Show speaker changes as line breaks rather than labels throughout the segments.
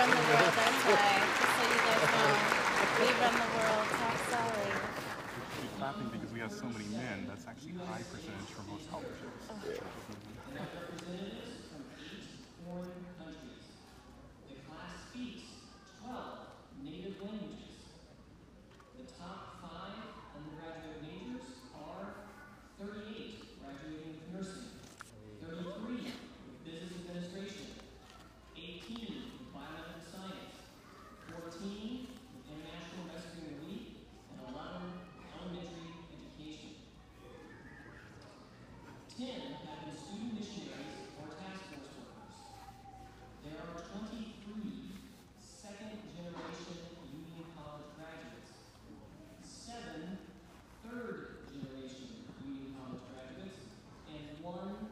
The world, that's why. Just so you guys know. We run the world. Top sorry.
Keep clapping because we have so many men. That's actually high percentage for most scholarships.
We have representatives from eight foreign countries. The class speaks 12 native languages. The top five undergraduate majors are 38 graduating with nursing, 33 with business administration, 18 with biomedical science, 14 with international rescue and relief, and 11 with elementary education. Ten have been student missionaries or task force workers. There are 23 second generation Union College graduates, seven third generation Union College graduates, and one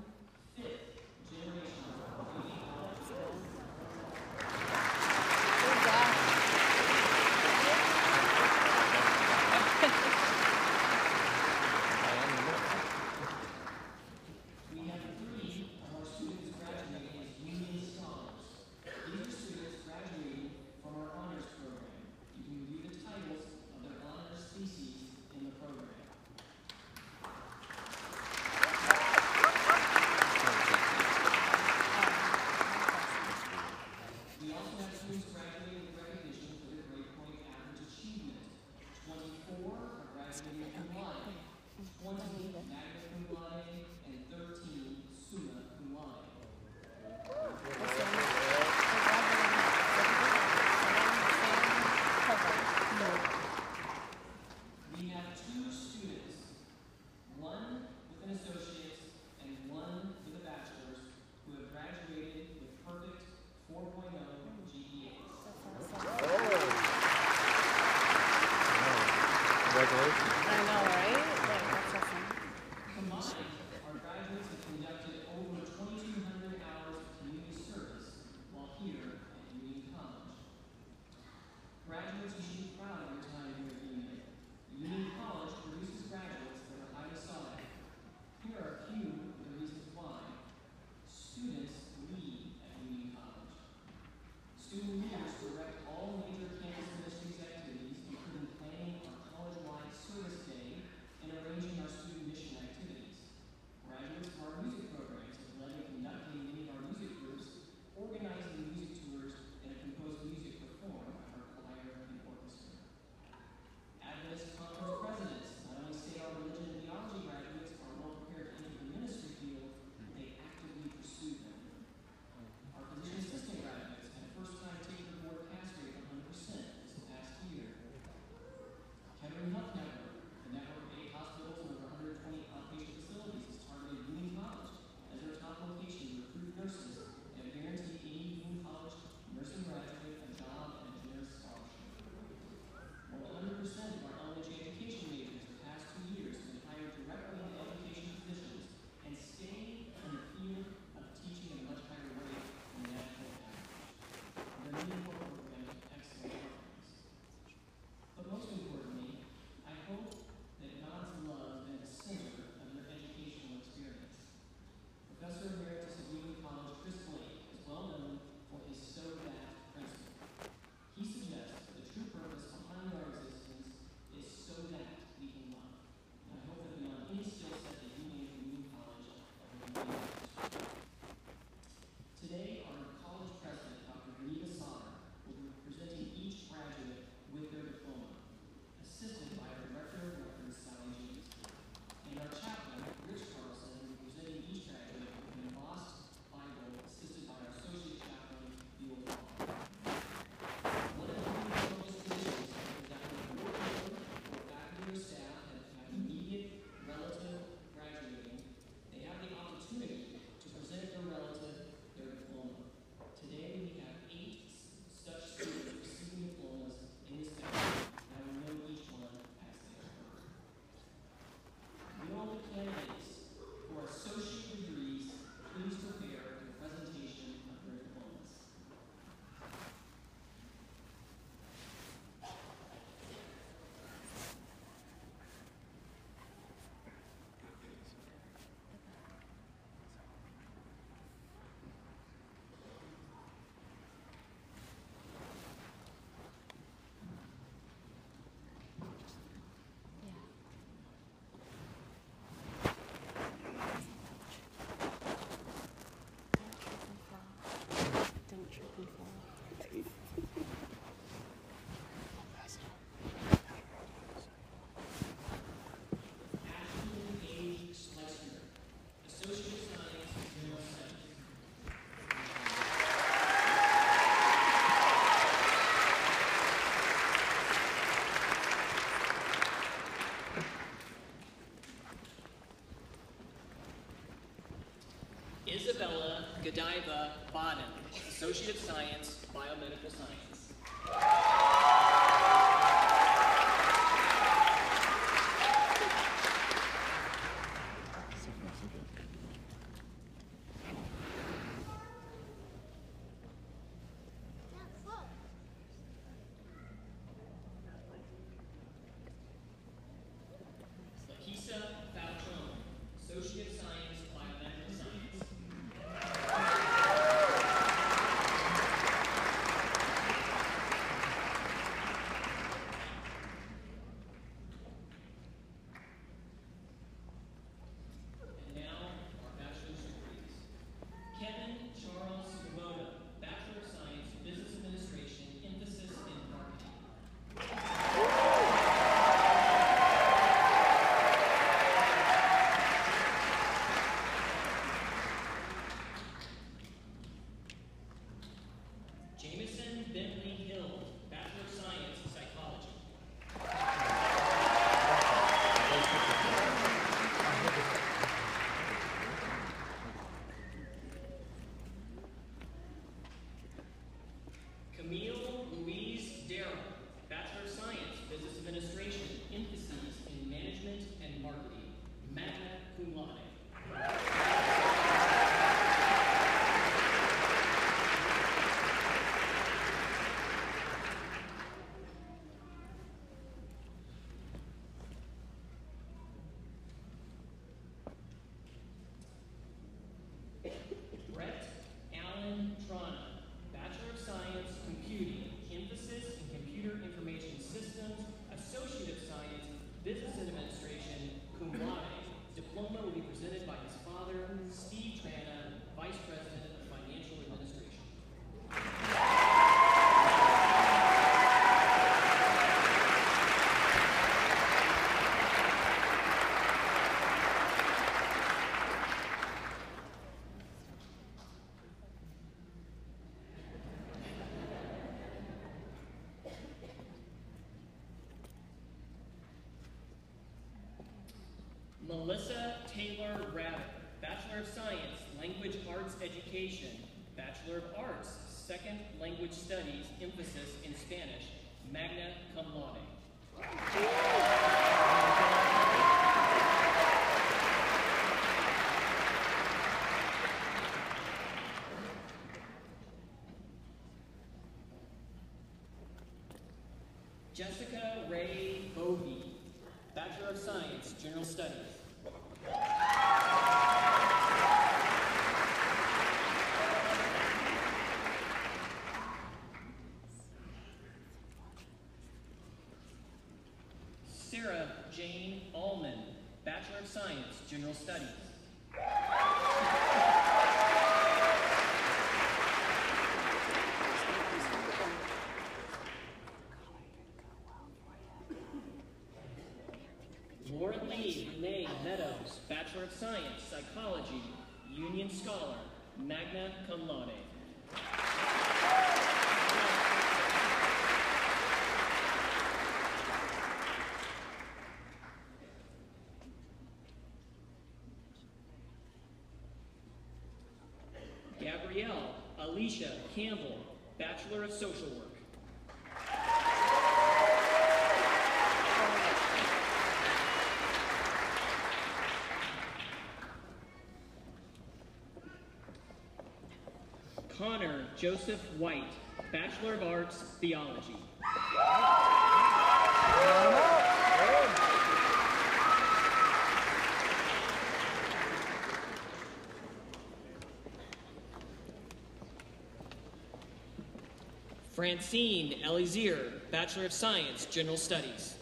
fifth generation Union College
Good job.
We have three of our students graduating as Union Scholars. These are students graduating from our honors program. You can review the titles of their honors theses in the program. We also have students graduating with recognition for their grade point average achievement. Twenty-four are graduating cum laude, twenty magna cum laude, and thirteen summa cum laude. We have two students, one with an associate's and one with a bachelor's, who have graduated with perfect 4.0 GPAs.
Congratulations.
Godiva Baden, Associate of Science, Biomedical Science. Melissa Taylor Rabbit, Bachelor of Science, Language Arts Education, Bachelor of Arts, Second Language Studies, emphasis in Spanish, magna cum laude. Jessica Ray Bovey, Bachelor of Science, General Studies. Sarah Jane Allman, Bachelor of Science, General Studies. Lauren Lee Renee Meadows, Bachelor of Science, Psychology, Union Scholar, magna cum laude. Campbell, Bachelor of Social Work. Connor Joseph White, Bachelor of Arts, Theology. Francine Elizier, Bachelor of Science, General Studies.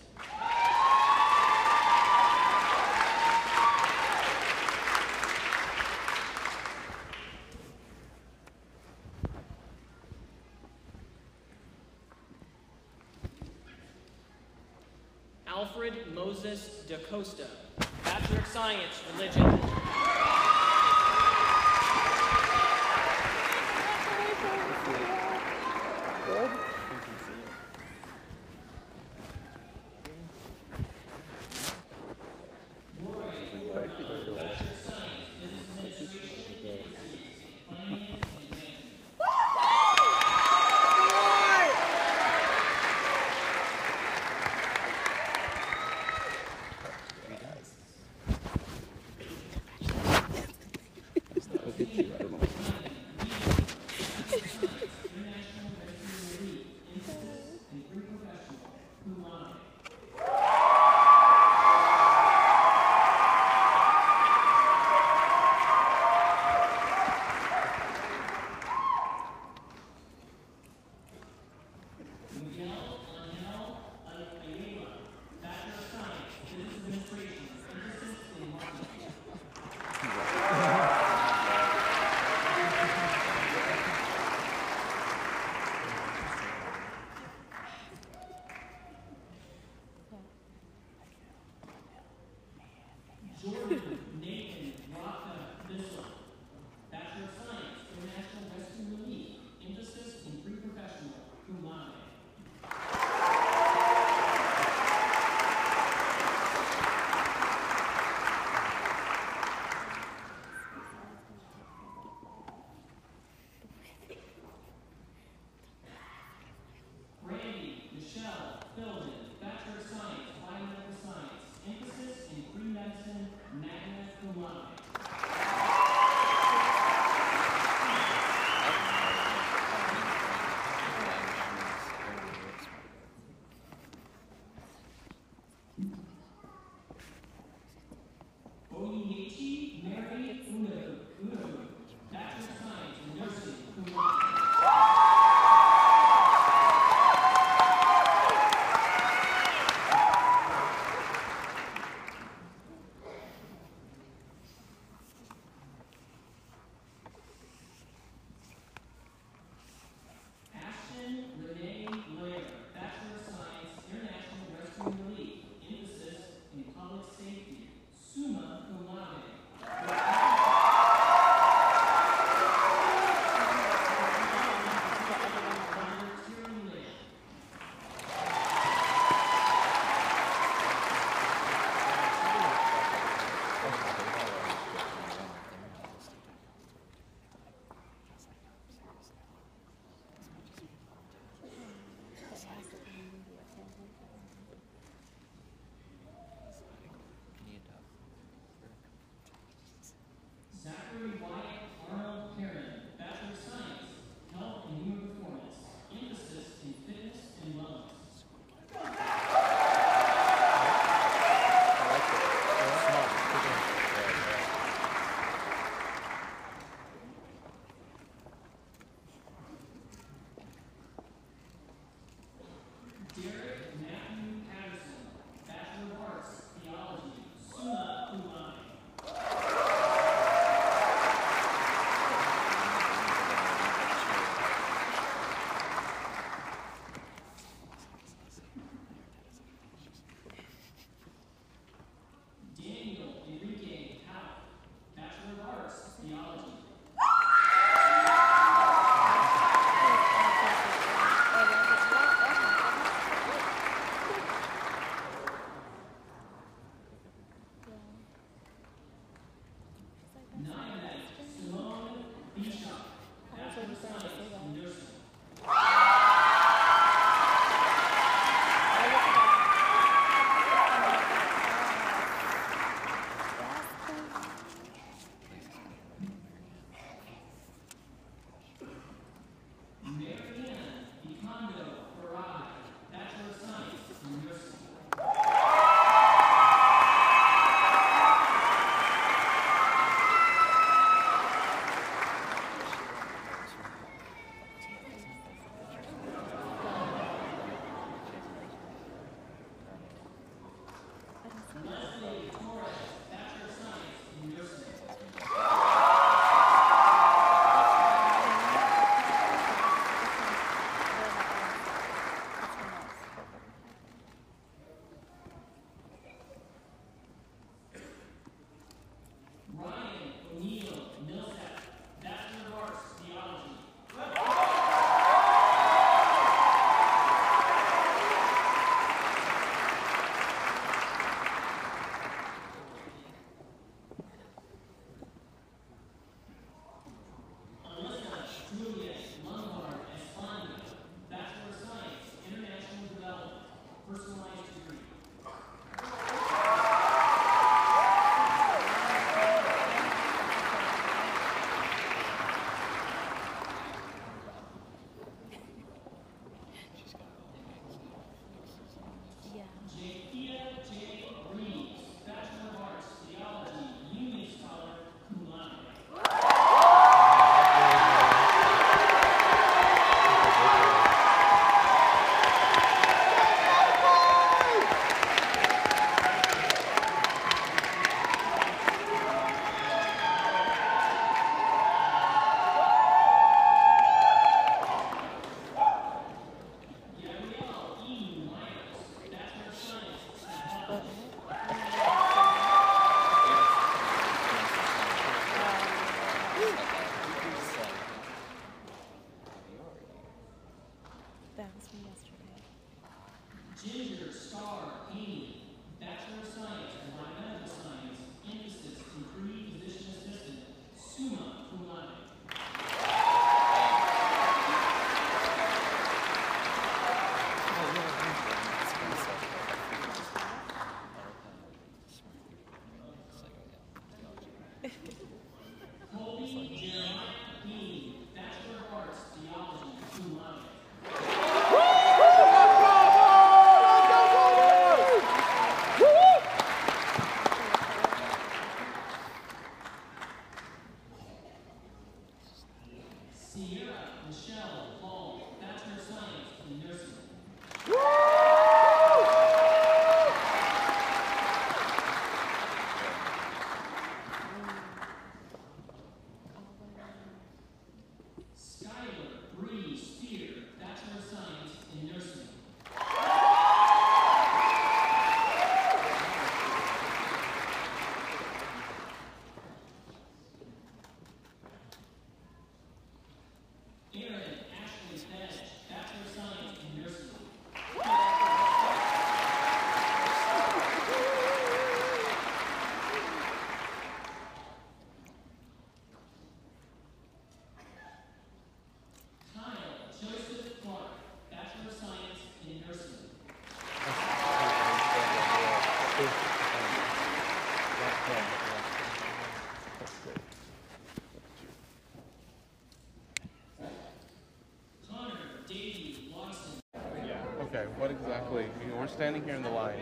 What exactly. You know, we're standing here in the line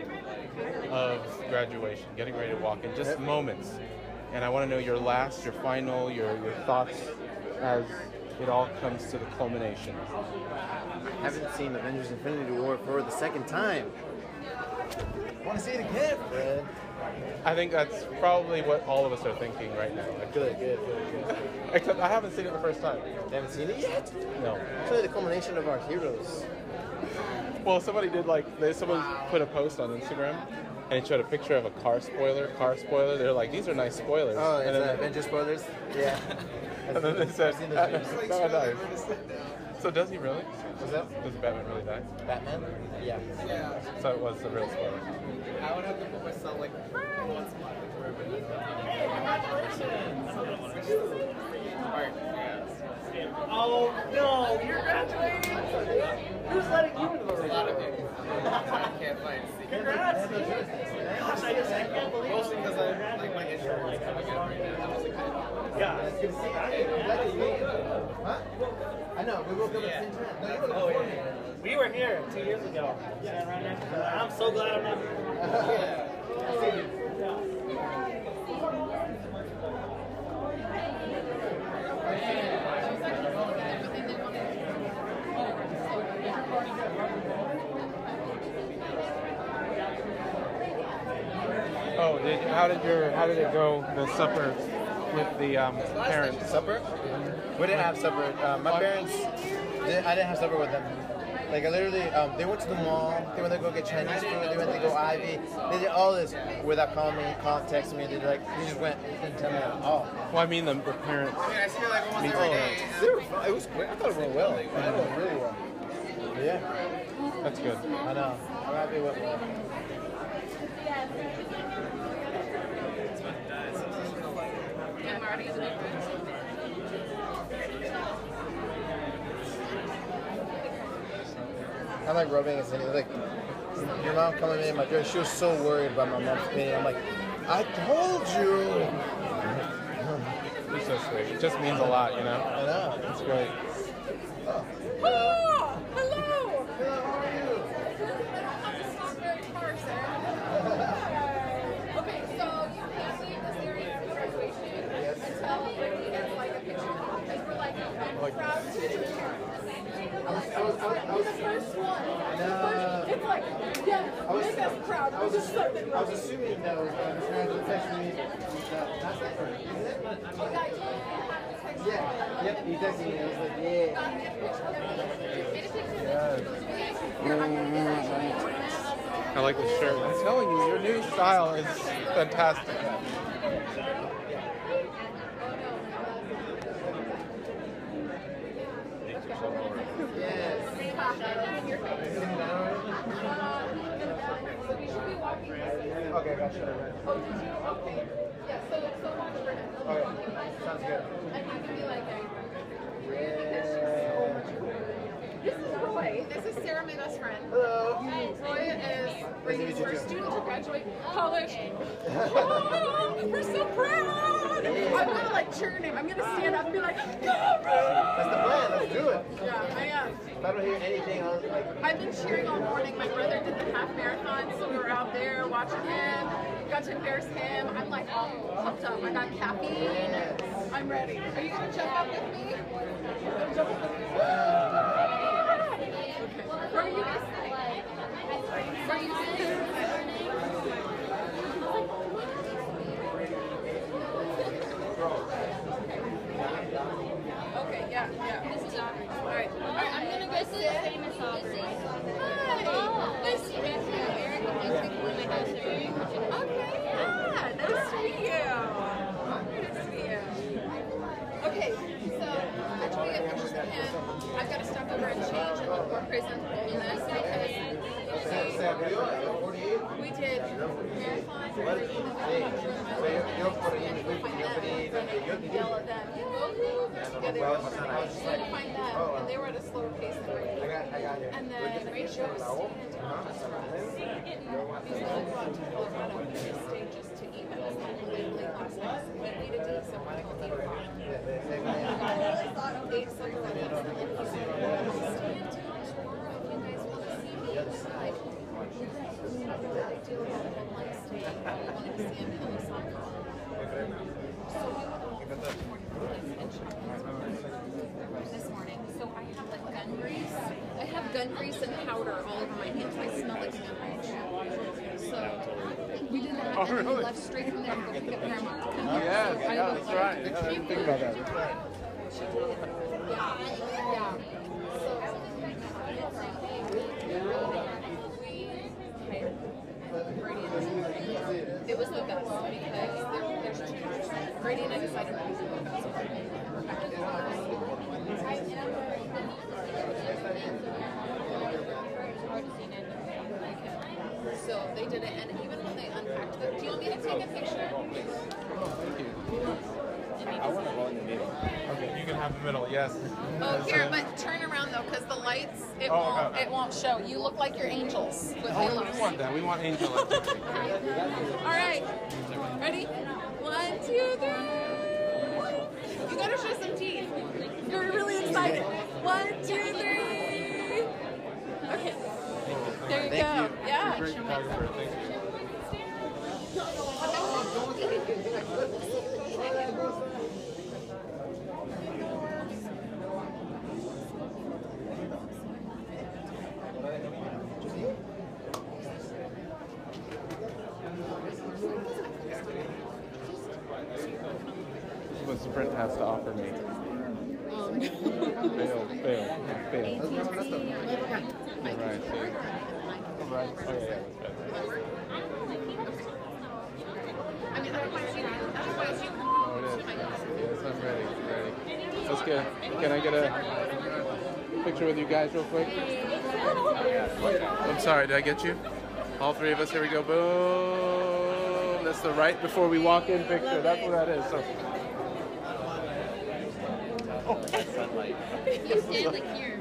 of graduation, getting ready to walk in just moments. And I want to know your last, your final, your, your thoughts as it all comes to the culmination.
I haven't seen Avengers Infinity War for the second time. Want to see it again, Fred?
I think that's probably what all of us are thinking right now.
Good, good, good, good.
Except I haven't seen it the first time.
You haven't seen it yet?
No.
It's really the culmination of our heroes.
Well, somebody did like they someone put a post on Instagram and it showed a picture of a car spoiler, car spoiler. They're like, these are nice spoilers.
Oh, it's
and
uh,
then,
Avengers spoilers? Yeah.
and then they said,
I've seen those
"Ah,
memes.
no. So does he really?
What's that?
Does Batman really die?
Batman? Yeah.
So it was a real spoiler.
I would have to put myself like one spot.
Oh no, you're graduating! Who's letting you into the
A lot of people. I can't find a seat.
Congrats! Gosh, I just I can't believe
Mostly because I like my intro is coming up right now. I
Yeah.
I know, we woke up at the same time. No, you were
Oh yeah. We were here two years ago. Standing right. I'm so glad I'm not here.
Oh, did, how did your how did it go? The supper with the um, parents.
Supper? We didn't have supper. Uh, my parents, did, I didn't have supper with them. Like I literally, um, they went to the mall. They went to go get Chinese food. They went to go Ivy. They did all this without calling me, calling, texting me. They like, they just went. They didn't tell me at all.
Well, I mean the, the parents.
I mean, I see like almost every day.
They were. It was great. I thought it went well. It went really well. Yeah,
That's good.
I know. I'm happy with it. I'm like rubbing his in. Like your mom coming in, my girl, she was so worried about my mom's opinion. I'm like, I told you.
You're so sweet. It just means a lot, you know.
I know.
It's great.
Oh, hello.
Hello, how are you?
Okay, so you can't leave this area for graduation until Brittany gets like a picture because we're like, I'm proud to be here.
I was, I was, I was, I was,
The first one.
No.
It's like, yeah,
I was,
make us proud.
I was,
We're just
assu-
something
I was assuming that was uh, me. Uh, that's her, isn't it?
Oh, Yeah.
Yep. He texted me. I was like, yeah.
I like the shirt. I'm telling you, your new style is fantastic.
Oh, did you? Okay. Yeah, so, so watch for him.
Sounds good.
And you can be like, this is Roy. This is Sarah, my best friend.
Hello.
Roy is
Nice to meet
Brady's first student to graduate oh, college. Oh, we're so proud. I'm gonna like cheer him. I'm gonna stand up and be like, go, Roy!
That's the plan. Let's do it.
Yeah, I am.
If I don't hear anything, I'll like.
I've been cheering all morning. My brother did the half marathon, so we were out there watching him. Got to embarrass him. I'm like all pumped up. I got caffeine. I'm ready. Are you gonna jump up with me? You gonna jump up with me? Okay. What are you gonna say? What are you gonna say? Okay, yeah, yeah. This is Aubrey. All right, all right. I'm gonna go sit.
famous Aubrey.
Hi. Nice to meet you.
Eric and Jessica from my house are in Virginia.
Okay, yeah. Nice to meet you. Nice to meet you. Okay, so after we get pictures with him, I've got to stop over and change and look more presentable in this because
Sam, are you at 48?
we did marathon.
What? Hey, so you're, you're 48,
and
you're
find them,
48,
and I yell just
you.
And then Rachel was to Colorado stages to night. We needed to he said, "I'll stand tomorrow if you guys want to see me outside." State. We wanted to see him play soccer. So we went this morning. So I have like gun grease. I have gun grease and powder all over my hands. I smell like sandwich. So we did that,
Oh,
and then we left straight from there and go pick up grandma.
Oh,
here. So
yeah, that's
like
right. Yeah, I didn't think about that.
Yeah, yeah. So, it was the best because there, there's two. Brady and I decided what was the. So they did it, and even when they unpacked them, do you want me to take a picture?
I want to roll in the middle. Okay, you can have the middle, yes.
Oh, here, but turn around though, because the lights, it
Oh,
won't,
okay.
it won't show. You look like you're angels with
Oh,
halos.
we want that. We want angel.
All right, ready? One, two, three. You gotta show some teeth. You're really excited. One, two, three. Okay. There you go. Yeah.
Great photographer. Thank you. What Sprint has to offer me. fail, fail, fail. Right, see. Right. Oh, yeah, yeah, that's better.
I mean.
Oh, it is. Yes, I'm ready. Ready. Let's get. Can I get a picture with you guys real quick? I'm sorry. Did I get you? All three of us. Here we go. Boom. That's the right before we walk in picture. That's what that is. So.
You stand like here.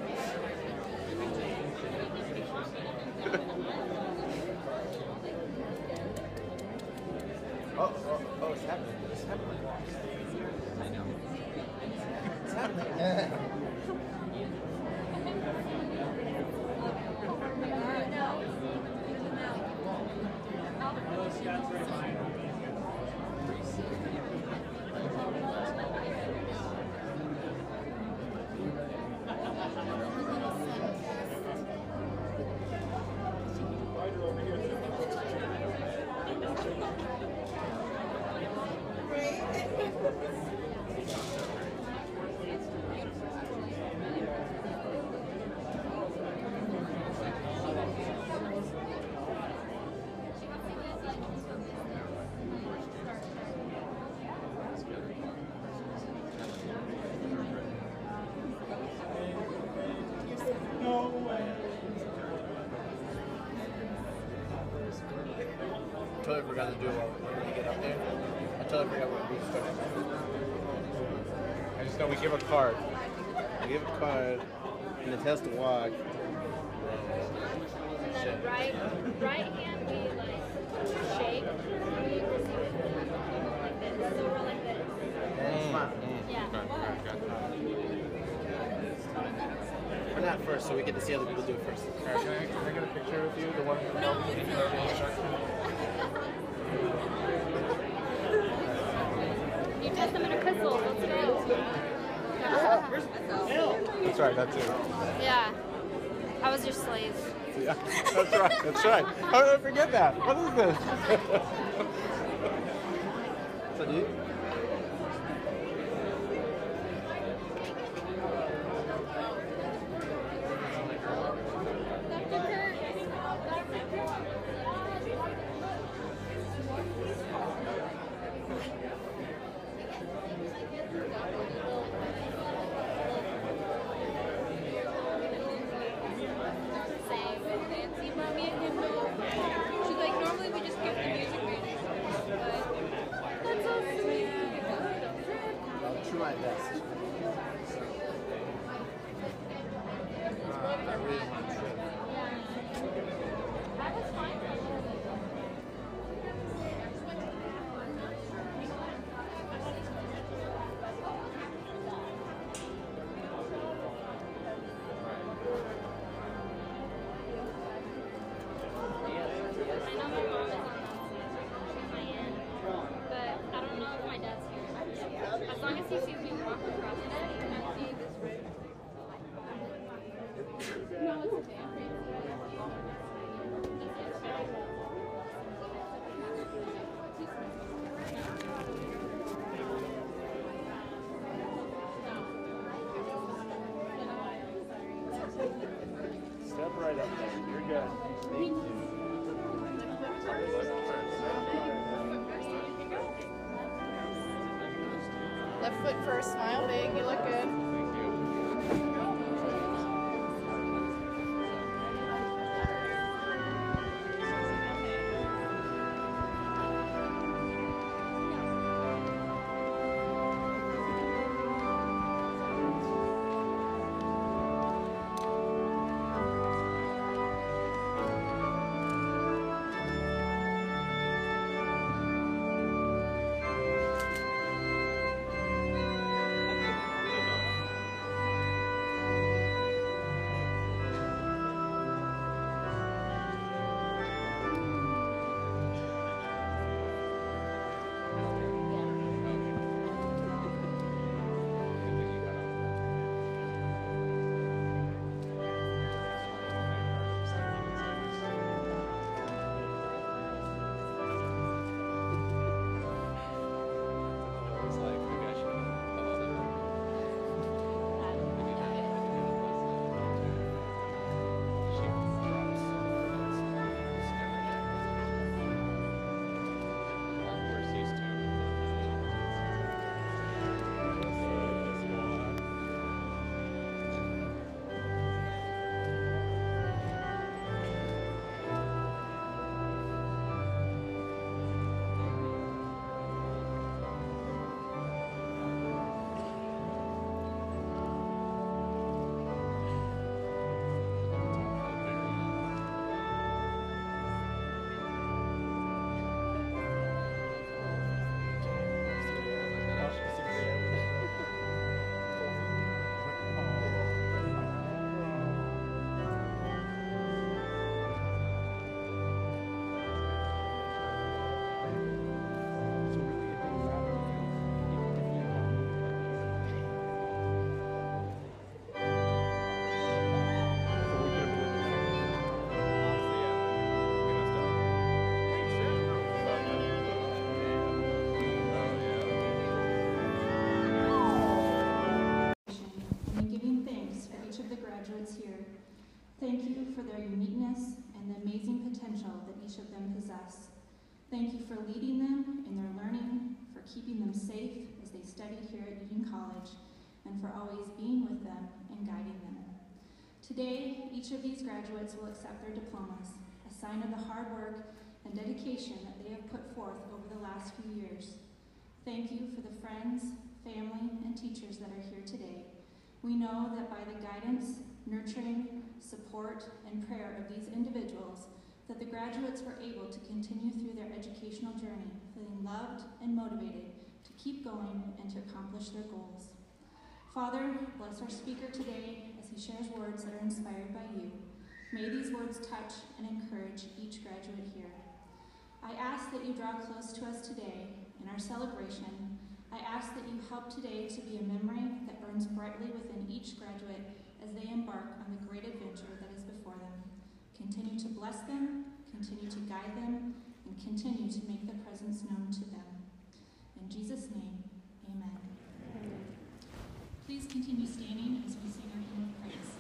Right.
That's it.
Yeah. I was your slave.
Yeah, that's right. That's right. How did I forget that? What is this?
So, dude.
Same.
Graduates here. Thank you for their uniqueness and the amazing potential that each of them possess. Thank you for leading them in their learning, for keeping them safe as they study here at Union College, and for always being with them and guiding them. Today, each of these graduates will accept their diplomas, a sign of the hard work and dedication that they have put forth over the last few years. Thank you for the friends, family, and teachers that are here today. We know that by the guidance, nurturing, support, and prayer of these individuals, that the graduates were able to continue through their educational journey, feeling loved and motivated to keep going and to accomplish their goals. Father, bless our speaker today as he shares words that are inspired by you. May these words touch and encourage each graduate here. I ask that you draw close to us today in our celebration. I ask that you help today to be a memory that burns brightly within each graduate they embark on the great adventure that is before them. Continue to bless them, continue to guide them, and continue to make the presence known to them. In Jesus' name, amen. Please continue standing as we sing our hymn of praise.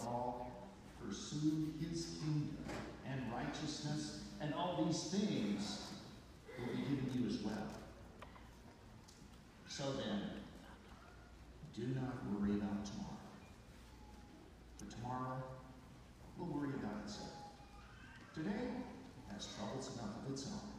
All, pursue His kingdom and righteousness, and all these things will be given you as well. So then, do not worry about tomorrow. For tomorrow will worry about itself. Today has troubles enough of its own.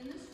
In this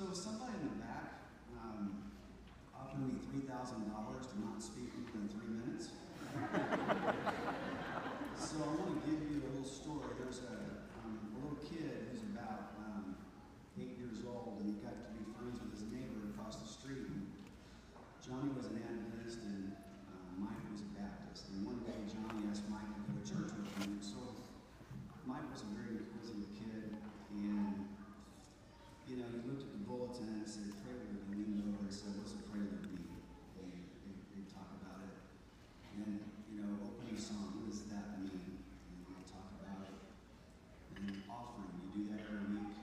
So,
somebody in the back um, offered me three thousand dollars to not speak within three minutes. So I want to give you a little story. There's a, um, a little kid who's about um, eight years old, and he got to be friends with his neighbor across the street. And Johnny was an Adventist, and uh, Mike was a Baptist. And one day Johnny asked Mike to go to church with him. And so Mike was a very inquisitive kid, and you know, he looked at the bulletin and said, "Pray with me." And leaned over and said, "What's a prayer with me?" And they, they talk about it. And, you know, opening song, what does that mean? And we'll talk about it. And offering, you do that every week.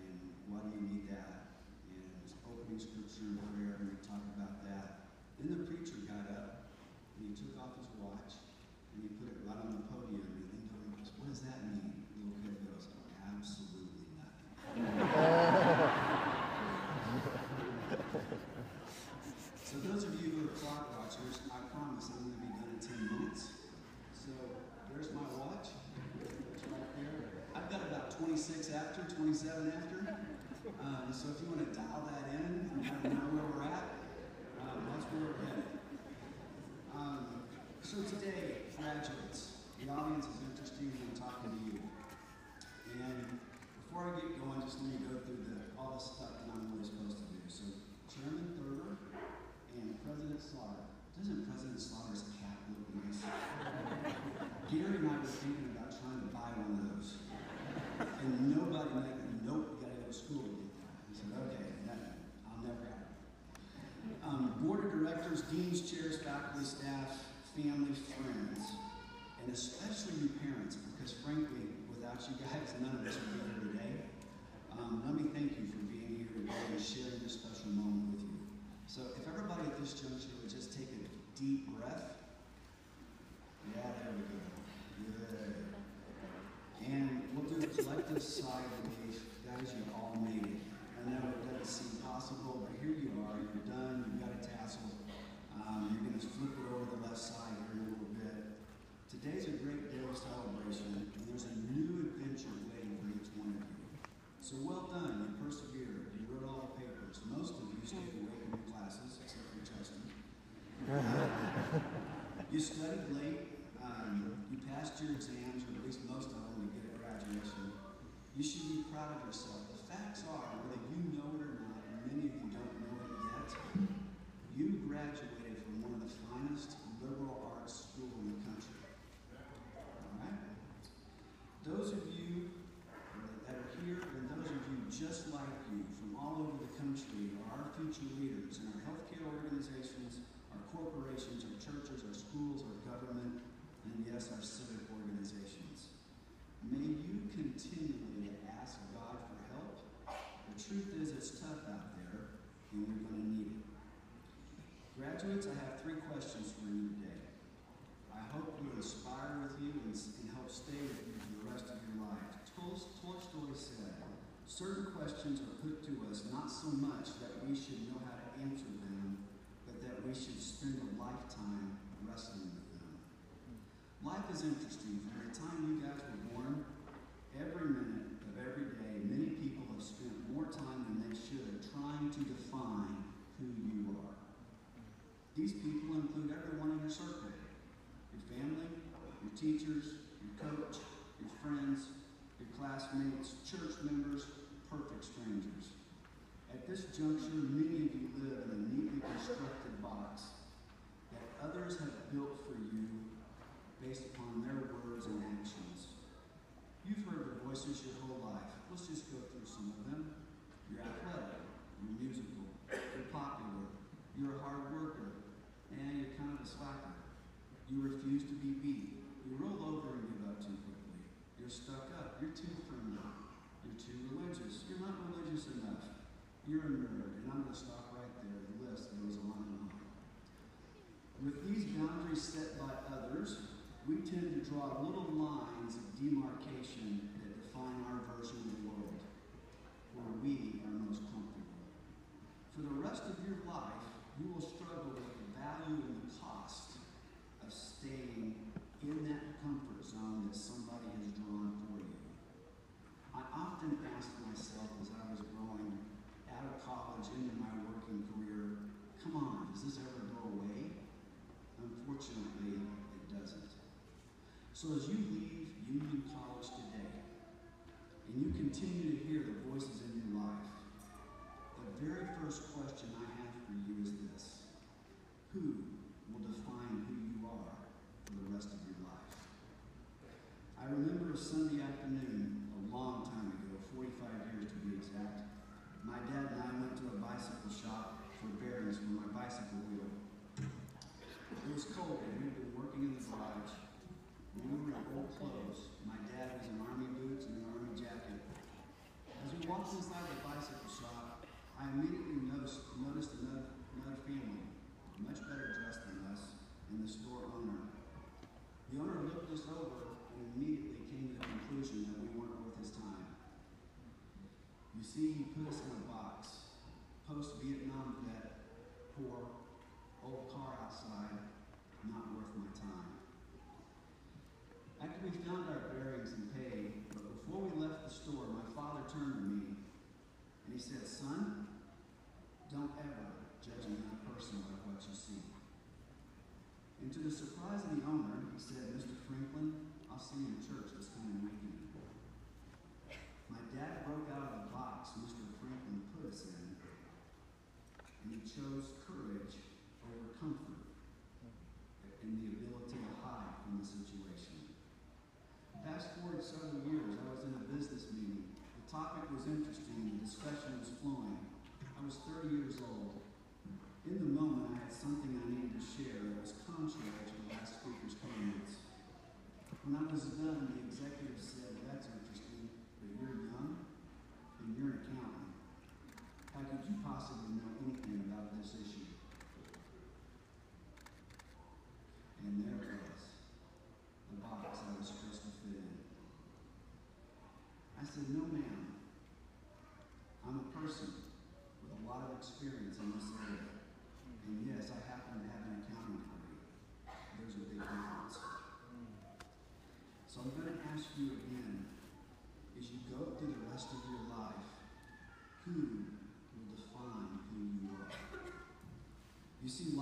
And why do you need that? And there's opening scripture and prayer, and we talk about that. Then the preacher got up, and he took off his watch, and he put it right on the podium, and he leaned over and goes, what does that mean? The little kid goes, absolutely nothing. So those of you who are clock watchers, I promise I'm going to be done in 10 minutes. So there's my watch. It's right there. I've got about 26 after, 27 after. Um, so if you want to dial that in and kind of know where we're at, um, that's where we're headed. So today, graduates, the audience is interested in talking to you. And before I get going, just let me go through the, all the stuff that I'm really supposed to do. So Chairman Thurber and President Sauder. Doesn't President Sauder's cap look nice? Gary and I were thinking about trying to buy one of those. And nobody, like, nope, you gotta go to school to get that. I said, okay, that, I'll never have it. Um, board deans, chairs, faculty, staff, family, friends, and especially you parents, because frankly, without you guys, none of us would be here today. Um, let me thank you for being here today and sharing this special moment with you. So if everybody at this juncture would just take a deep breath. Yeah, there we go. Good. And we'll do a collective sigh of relief. Guys, you all made it. I know it doesn't seem possible, but here you are. You're done. You've got. Um, you're going to flip it over the left side here in a little bit. Today's a great day of celebration, and there's a new adventure waiting for each one of you. So well done. You persevered. You wrote all the papers. Most of you stayed awake in your classes, except for Justin. you studied late. Um, you passed your exams, or at least most of them, to get a graduation. You should be proud of yourself. The facts are, whether you know it or not, and many of you don't know it yet, you graduated from one of the finest liberal arts schools in the country. All right? Those of you that are here and those of you just like you from all over the country are our future leaders in our healthcare organizations, our corporations, our churches, our schools, our government, and yes, our civic organizations. May you continually ask God for help. The truth is, it's tough out there, and we're going to need it. Graduates, I have three questions for you today. I hope will inspire with you and, and help stay with you for the rest of your life. Tol- Tolstoy said, certain questions are put to us not so much that we should know how to answer them, but that we should spend a lifetime wrestling with them. Life is interesting. From the time you guys were born, every minute of every day, many people have spent more time than they should trying to define who you are. These people include everyone in your circle your family, your teachers, your coach, your friends, your classmates, church members, perfect strangers. At this juncture, many of you live in a neatly constructed box that others have built upon their words and actions. You've heard the voices your whole life. Let's just go through some of them. You're athletic, you're musical, you're popular, you're a hard worker, and you're kind of a slacker. You refuse to be beat. You roll over and give up too quickly. You're stuck up. You're too friendly. You're too religious. You're not religious enough. You're a nerd. And I'm going to stop right there. The list goes on and on. With these boundaries set by others, we tend to draw little lines of demarcation that define our version of the world, where we are most comfortable. For the rest of your life, you will struggle with the value and the cost of staying in that comfort zone that somebody has drawn for you. I often asked myself as I was growing out of college into my working career, come on, does this ever go away? Unfortunately, it doesn't. So as you leave Union College today, and you continue to hear the voices in your life, the very first question I have for you is this. Who will define who you are for the rest of your life? I remember a Sunday afternoon, a long time ago, 45 years to be exact. My dad and I went to a bicycle shop for bearings for my bicycle wheel. It was cold and we'd been working in the garage. We were in church this coming weekend. My dad broke out of the box Mr. Franklin put us in, and he chose courage over comfort and the ability to hide from the situation. Fast forward several years, I was in a business meeting. The topic was interesting, the discussion was flowing. I was 30 years old. In the moment, I had something I needed to share that was contrary to the last speaker's comments. When I was done, the executive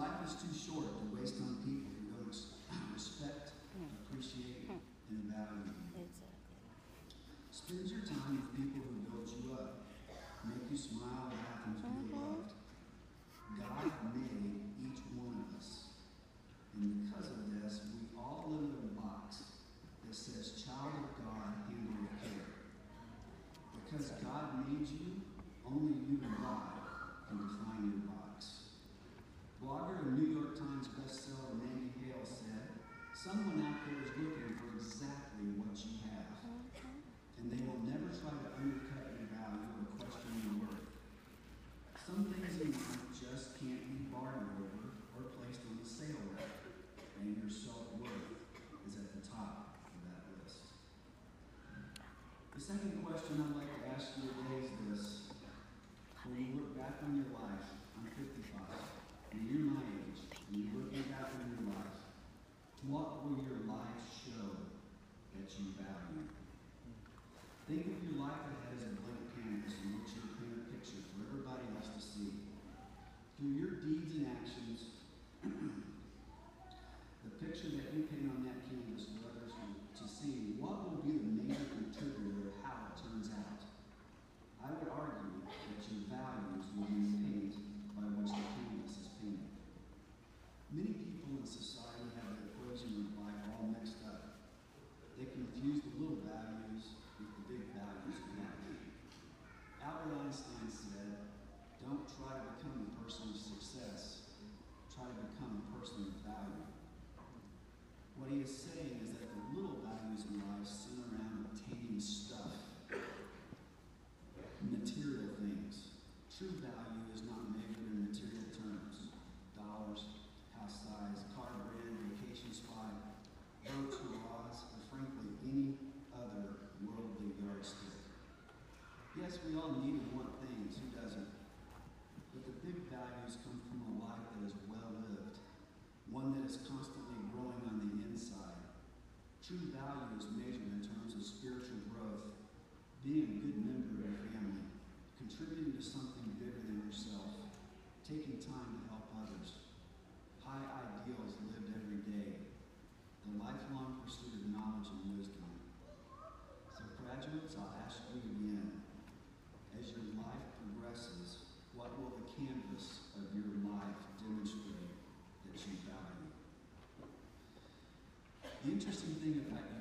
life is too short to waste on people who don't respect, appreciate, hmm. and value you. Spend your time with people who build you up, make you smile, laugh, and feel mm-hmm. loved. God made someone I'll ask you again, as your life progresses, what will the canvas of your life demonstrate that you value? The interesting thing about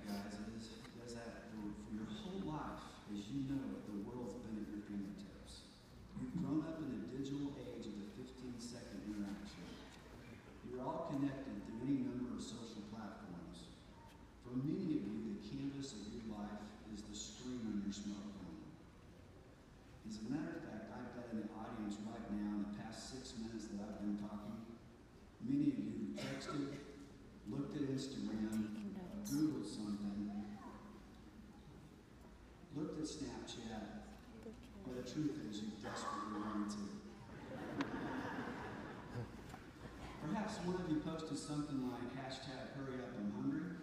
two things you desperately want to. Perhaps one of you posted something like hashtag hurry up I'm hungry.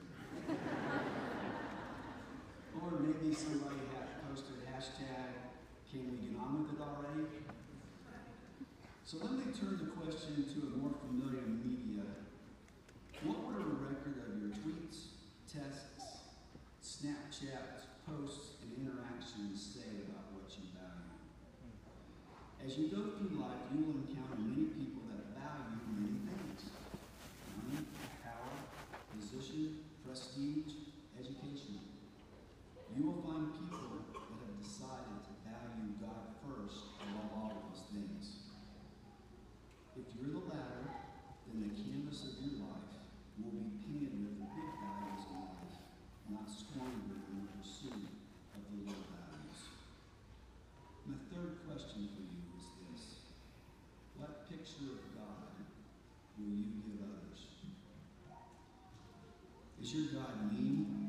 or maybe somebody had posted hashtag can we get on with it already? So let me turn the question to a more familiar As you go through life, you will encounter many people sentir do animo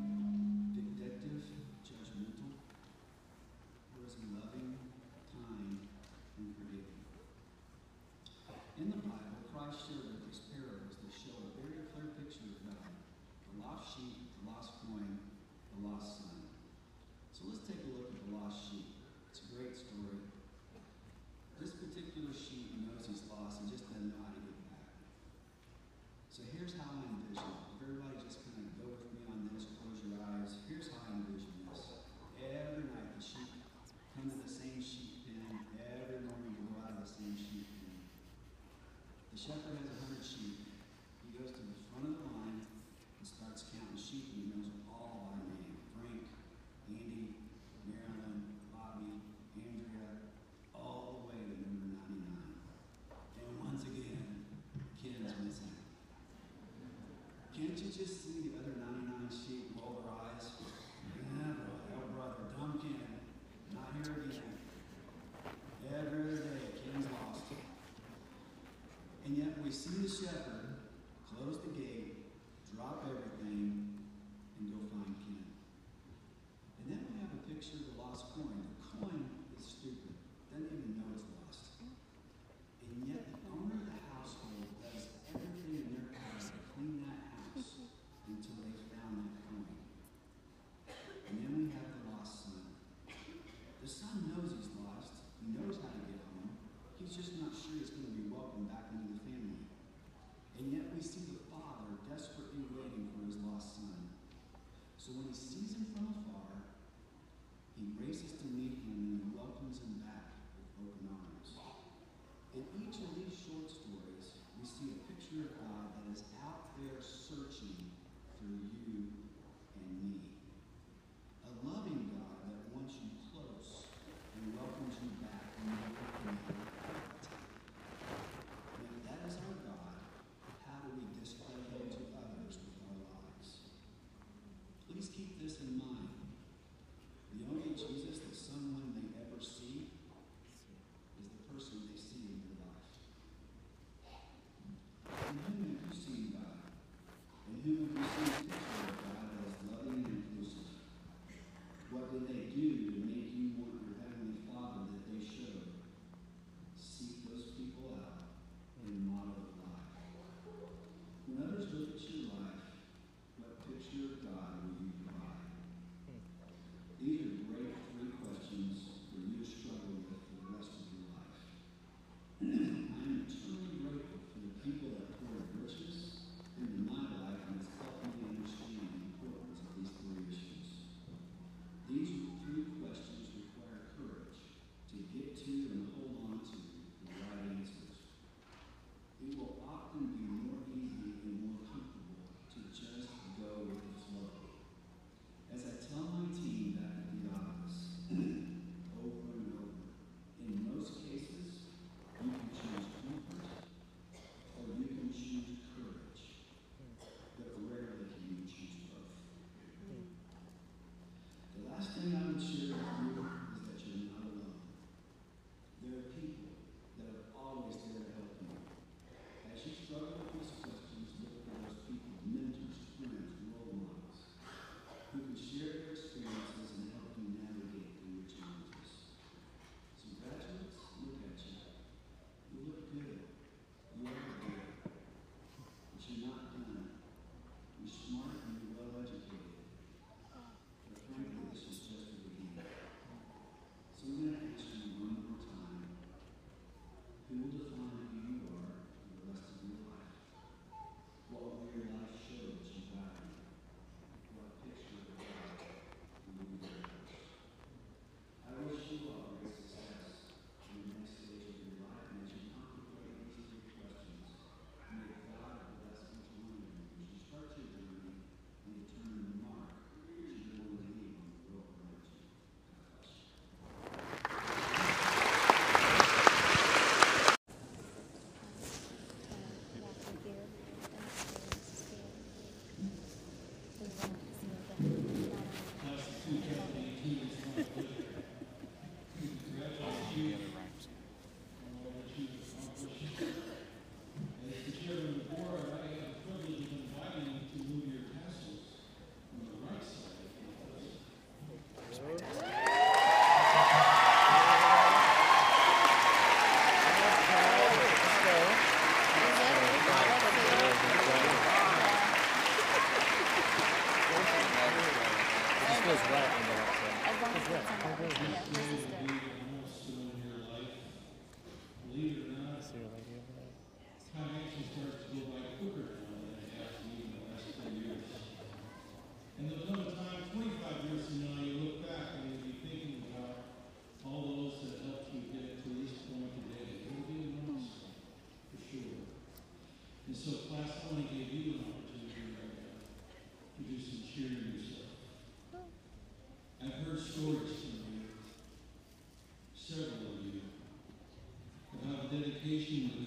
you just see the other 99 sheep roll their eyes? Yeah, brother, oh, brother, dumb. Not here again. Every other day, Ken's lost. And yet we see the shepherd through you and me. A loving God that wants you close and welcomes you back when you If that is our God, how do we display him to others with our lives? Please keep this in mind. 其。And
there will come a time 25 years from now, you look back and you'll be thinking about all those that helped you get to this point today. It will be enormous, for sure. And so class, I want to
you an opportunity right now to do some cheering yourself. I've heard stories from you, several of you, about the
dedication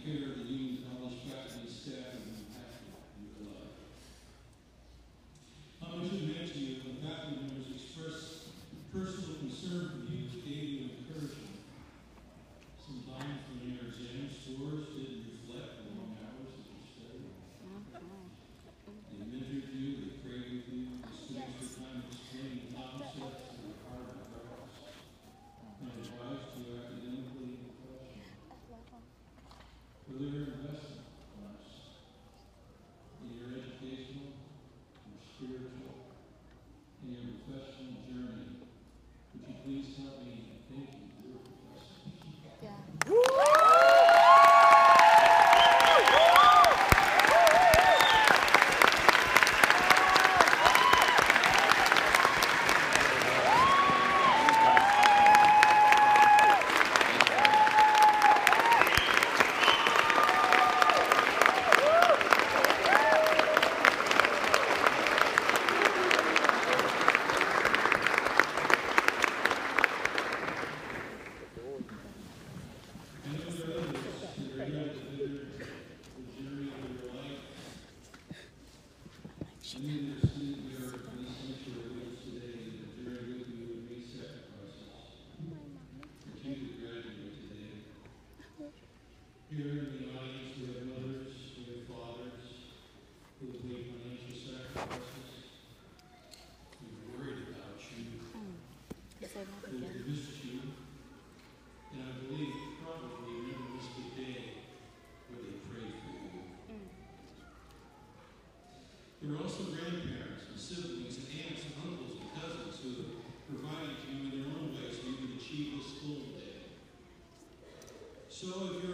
So if you're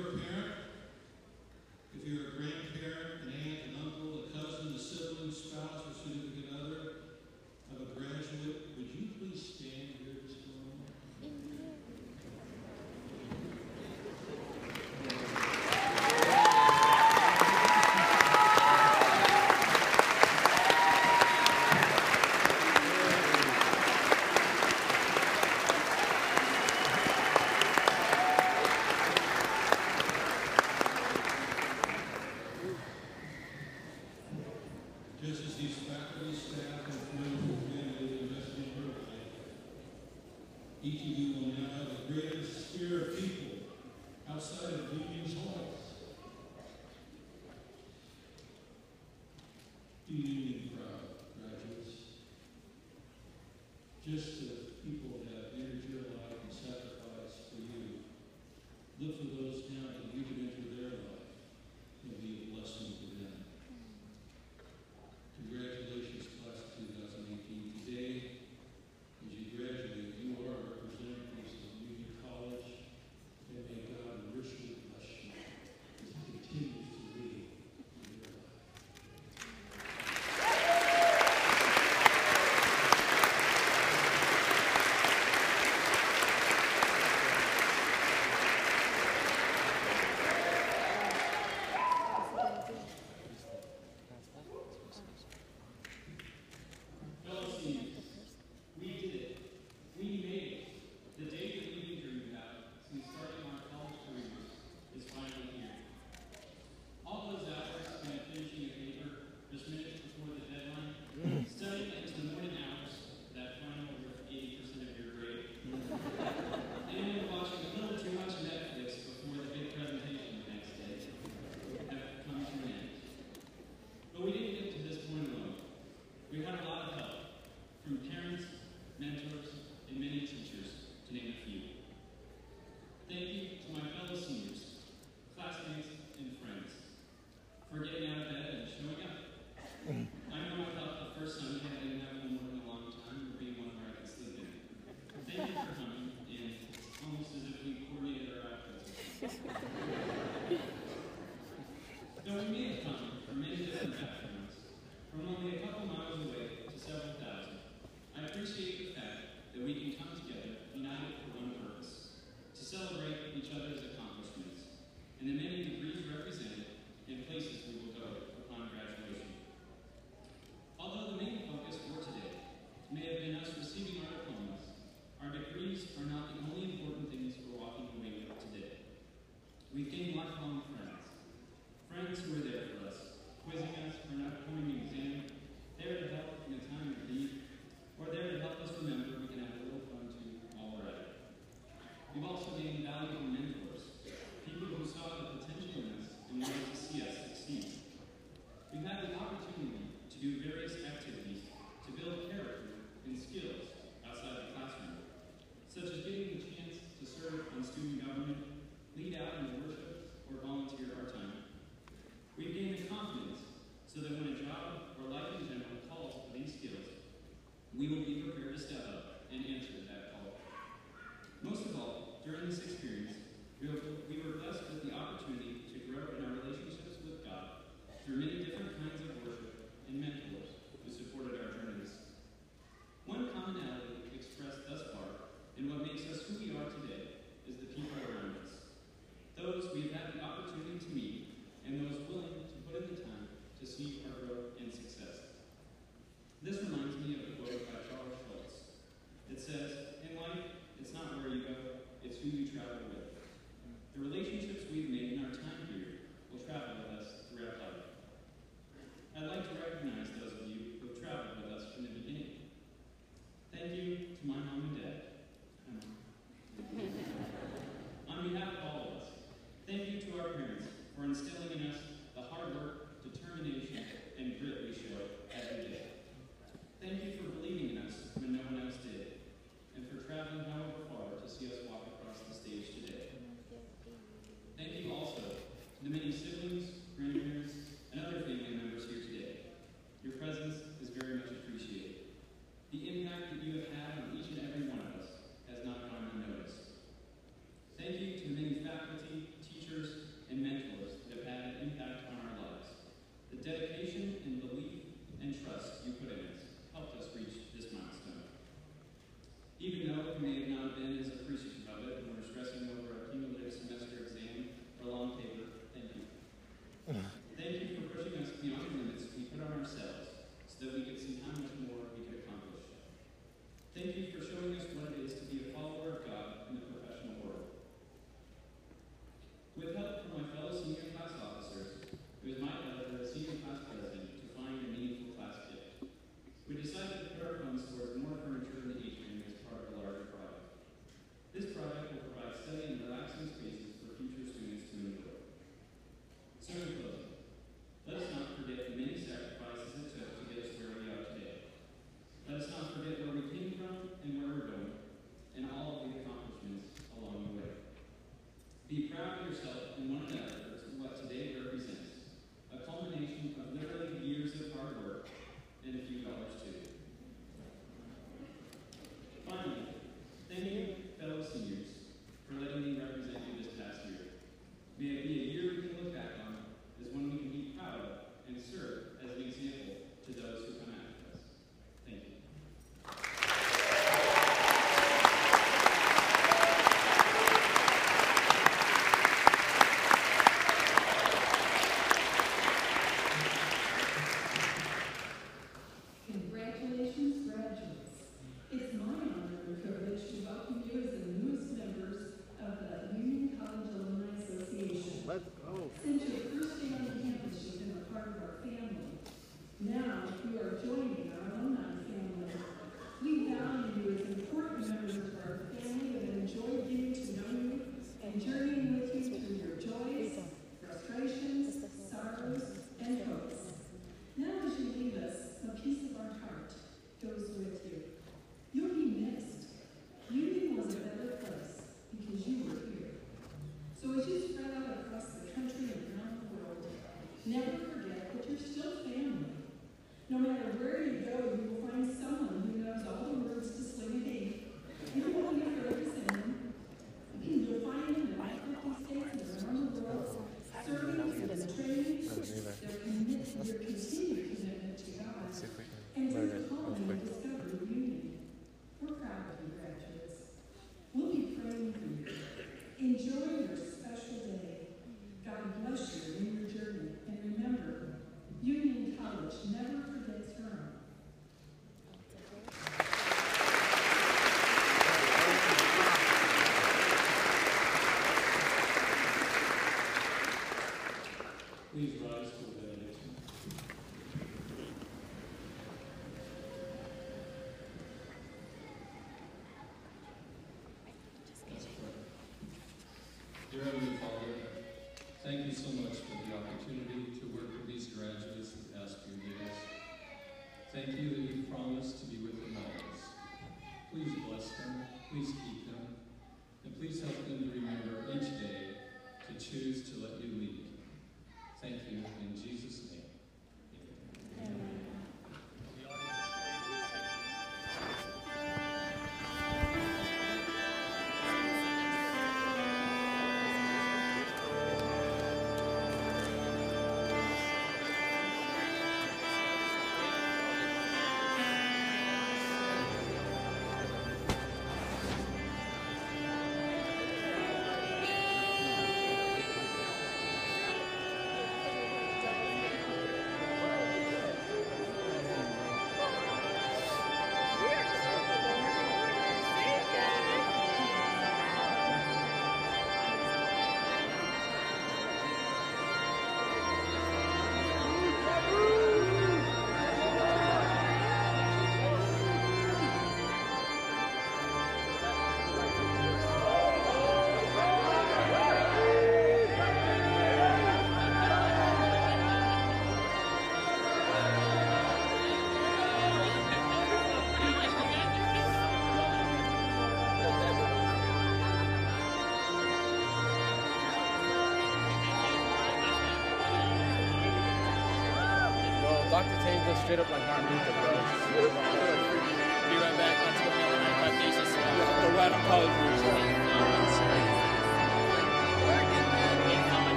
straight up like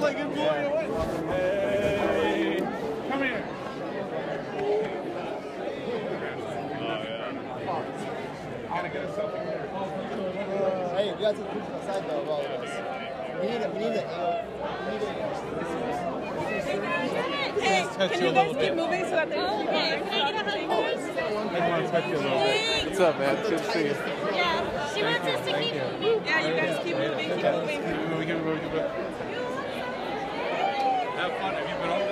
like him going away.
Hey,
come here. Oh,
yeah. I
gotta get a selfie here.
Uh, hey, we got to the picture outside though of all of us. We need a, we need a, uh, we need
a.
Hey,
can
you
guys keep moving so that there's
people next to you? What's up, man? It's good to see you.
Yeah, she wants us to keep moving. Yeah, you guys keep moving, keep moving.
We can move.
Have fun. Have you been over?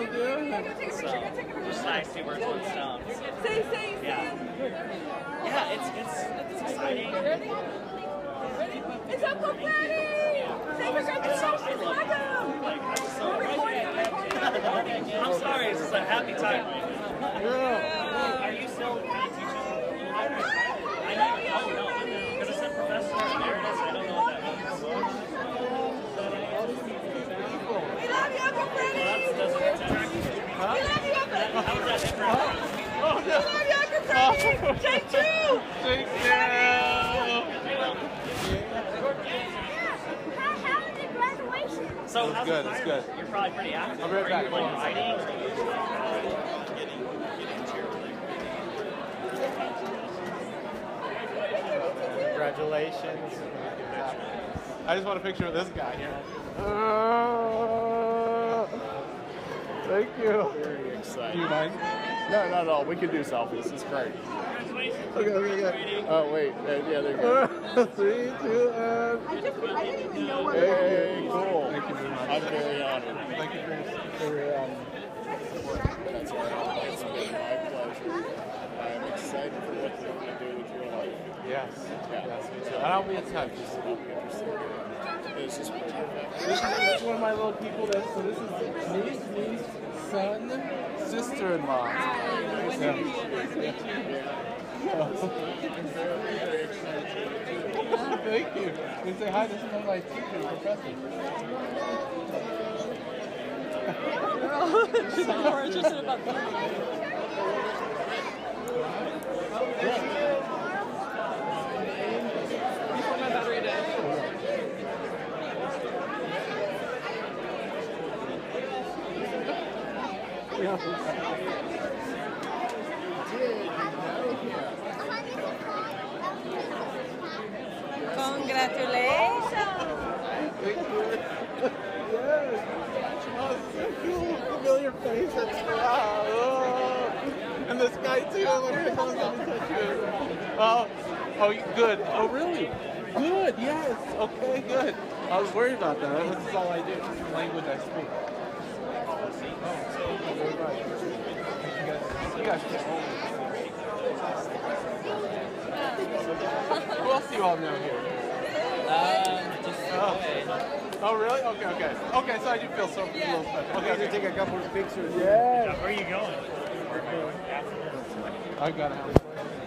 Yesterday. So just like two birds, one stone.
Say, say,
Yeah. Yeah, it's it's it's exciting.
Ready? Ready? It's Uncle Freddie! Say congratulations, welcome!
Like I'm so
We're recording, we're recording.
I'm sorry, it's just a happy time right now. Are you still kind of teaching? I know. Oh no, because it said professor emeritus. I don't know what that means.
We love you, Uncle Freddie!
Well, that's doesn't interact.
We love you, Uncle
How is that different?
We love you, Uncle Freddie! Take two!
Take two!
So
It's
how's
good,
the
it's
environment?
good.
You're probably pretty active.
I'll be right
Are you like writing?
Congratulations. I just want a picture of this guy here. Uh, thank you.
Very exciting.
Do you mind?
No, not at all. We can do selfies. It's great.
Okay, okay, okay.
Oh, wait. Uh, yeah, there you go.
Three, two, and.
I just, I didn't even know what
Hey, cool.
Thank you very much.
I'm very honored.
Thank you for
For, um, that's all right. It's been my pleasure. I'm excited for what you're going to do with your life.
Yes.
Yeah.
Yes, me too. And I'll be in touch.
This is pretty
This is, this one of my little people that, so this is niece, niece, son, sister-in-law. Yeah. Thank you. And say hi, this is one of my teachers, professor.
She's more interested about Before
Congratulations.
Familiar face. Wow. And this guy too. At him. Let me touch. Oh, oh, good. Oh, really? Good. Yes. Okay. Good. I was worried about that. This is all I do. Language I speak. Thank you very much. You guys, you guys Who else do you all know here?
Um, just
Oh. oh, really? Okay, okay. Okay, so I do feel so a little special. Okay, okay.
take a couple of pictures.
Yeah.
where are you going?
I've got it. Hey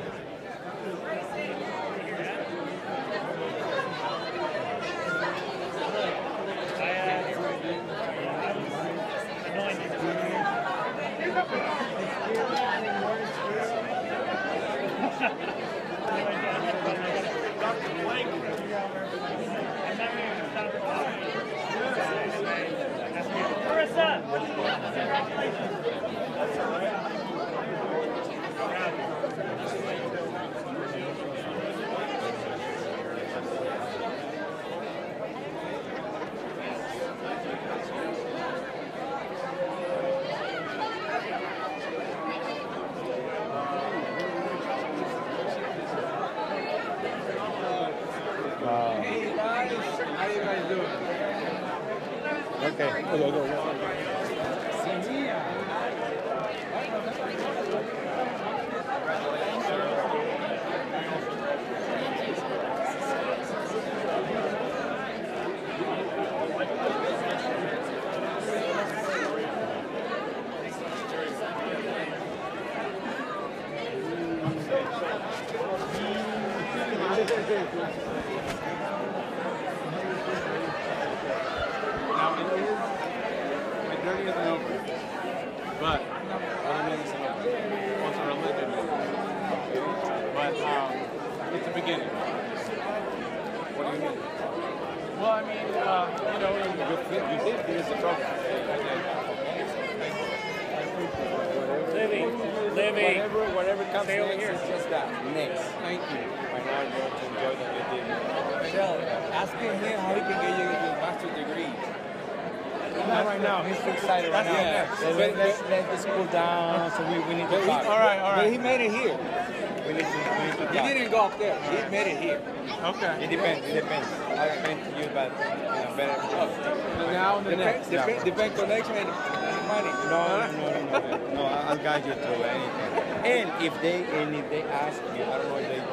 if they and if they ask you, I don't know if they do.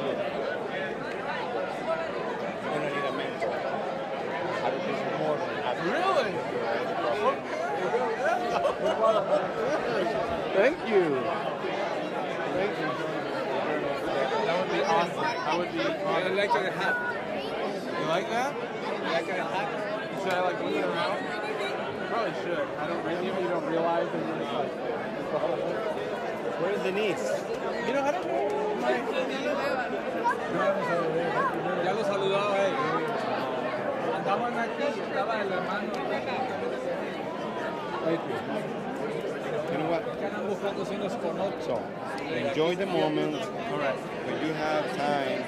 You're gonna need a mentor. I would be more than happy.
Really? Thank you. Thank you. That would be awesome. That would be awesome.
I like your hat.
You like that?
I like your hat.
Should I like move it around? Probably should. I don't really, you don't realize that you're just like. Where's Denise? You know, I don't know.
Ya lo saludaba eh. él. Andaban aquí, estaba el hermano.
Thank you. You know what?
Andan buscando si nos conocen.
So, enjoy the moment. All right. When you have time,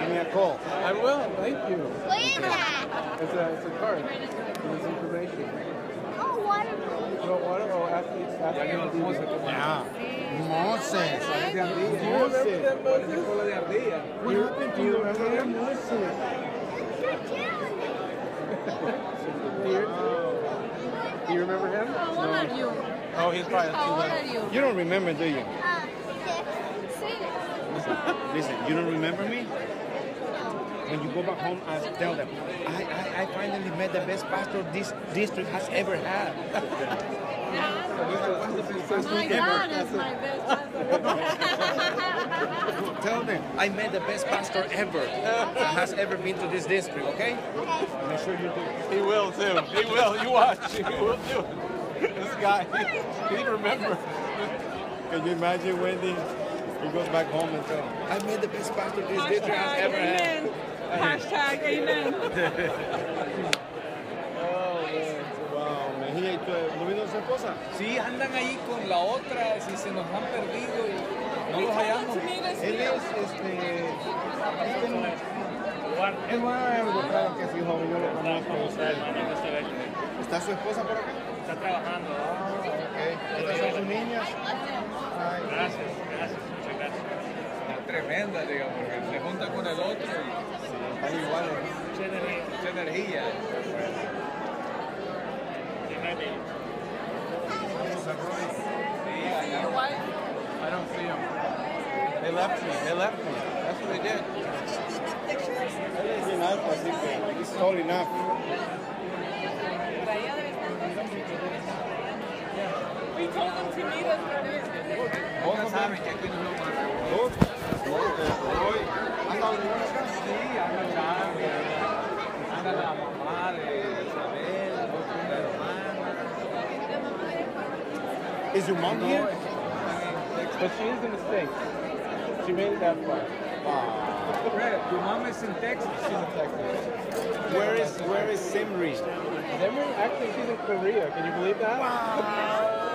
give me a call.
I will. Thank you. It's a, it's a card. It's information.
Oh, water.
You want water? Oh, after, after
Ya que nos vamos a tomar.
Yeah. Moses.
De ardilla. Do you remember that Moses? Cola de ardilla.
What happened to you? Remember him? Do you remember him?
Oh, How old are you?
Oh, he's probably
How old are you?
You don't remember, do you?
Ah, Say
Listen, you don't remember me? When you go back home, I tell them, I, I, I finally met the best pastor this district has ever had.
My God, that's my best pastor.
Tell them, I met the best pastor ever that has ever been to this district, okay? Make sure you do.
He will too. He will. You watch. He will do it. This guy, he, he remember.
Can you imagine Wendy? He goes back home and tells, I met the best pastor this district has ever had.
Hashtag amen.
¿No vino su esposa?
Sí, andan ahí con la otra, si se nos han perdido y no los hallamos.
Él es, este... Es nuevo, claro que sí, joven, yo lo conozco. ¿Está su esposa por acá?
Está trabajando.
Ah, ok. ¿Estas son sus niñas? Ay,
Gracias, gracias, muchas gracias.
Está tremenda, digamos, porque se junta con el otro y. mucha energía. Mucha energía.
I don't see him. They left me. They left me. That's what they did.
Él es bien alto, así que tall enough.
We told them to meet us
Ya saben que aquí nos vamos a
¿Vos? Roy. ¿Anda donde
Sí, anda Chávez, anda la mamá de Isabel, la hermana.
Is your mom here?
But she is in the States. She made it that far. Wow.
Fred, your mom is in Texas.
She's in Texas.
Where is where is Simri?
Simri? Actually, she's in Korea. Can you believe that?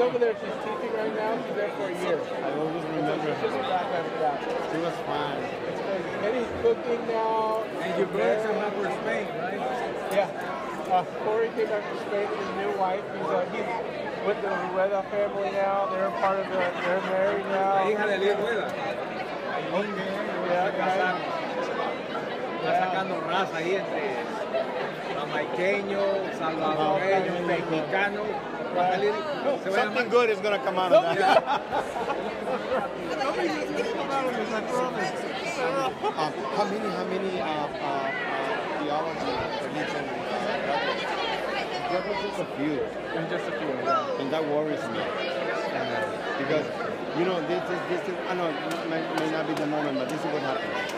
She's over there. She's teaching right now. She's there for a year.
I always remember
She's
her.
back after that.
She was fine.
It's crazy. And he's cooking now.
And your brother come back for Spain, right?
Yeah. Uh, Corey came back from Spain with his new wife. He's, uh, he's with the Rueda family now. They're part of the, they're married now.
La hija de Elías Rueda.
Yeah,
Está casando. Está sacando raza ahí entre jamaiqueños, salvadoreños, mexicanos. Va a salir- se va a
Something good is gonna come out of that. um, how many how many uh, uh, uh, theology religion? There was just a few.
just a few.
And that worries me. Because, you know, this is, this is, I know it may, may not be the moment, but this is what happens.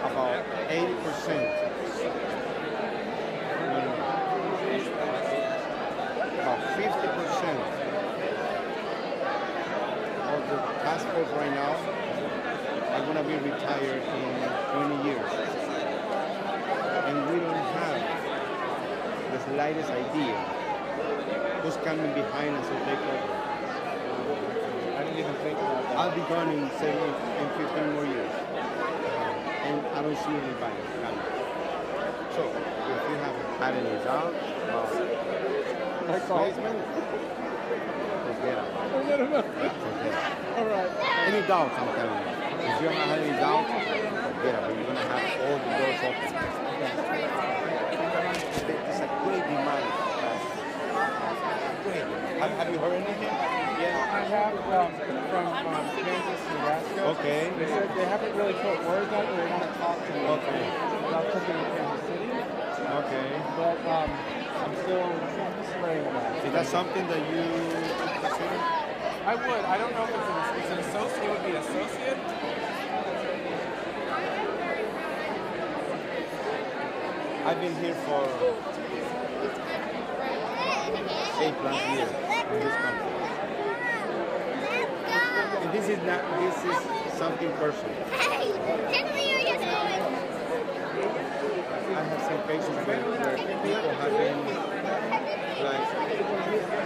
About 80%. no, no, About 50% of task right now are going to be retired in 20 years. And we don't have the slightest idea who's coming behind us to take over.
I didn't even think about that.
I'll be gone in seven, in 15 more years. Uh, and I don't see anybody coming. So, if you haven't had any doubt about replacement, Forget.
About it. All right.
Any doubts, I'm telling you. If you have any doubts, forget it. You're going to have all the doors open. It's a great demand. Have, have you heard anything?
Yeah, I have um, from um, Kansas, Nebraska.
Okay.
They said they haven't really put words on it. They want to talk to me
Okay.
about cooking in Kansas City.
Okay.
But um, I'm still spraying that.
Is that something that you consider?
I would. I don't know if it's an, it's an associate. It would be an associate.
I've been here for eight plus years in this country. And this is not, this is something personal. Cases where, where people have been like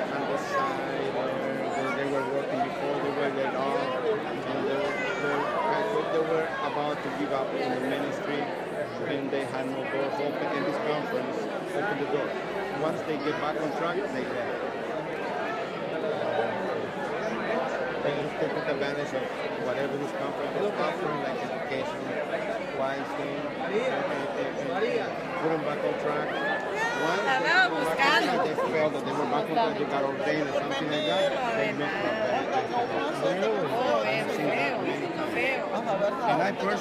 on the side or they, they were working before they were laid off and they were, they, were about to give up in the ministry and they had no doors open and this conference opened the door. Once they get back on track, they left. They, they took advantage of whatever this conference is like education, wise put them back on track. Once they, back on they
Oh,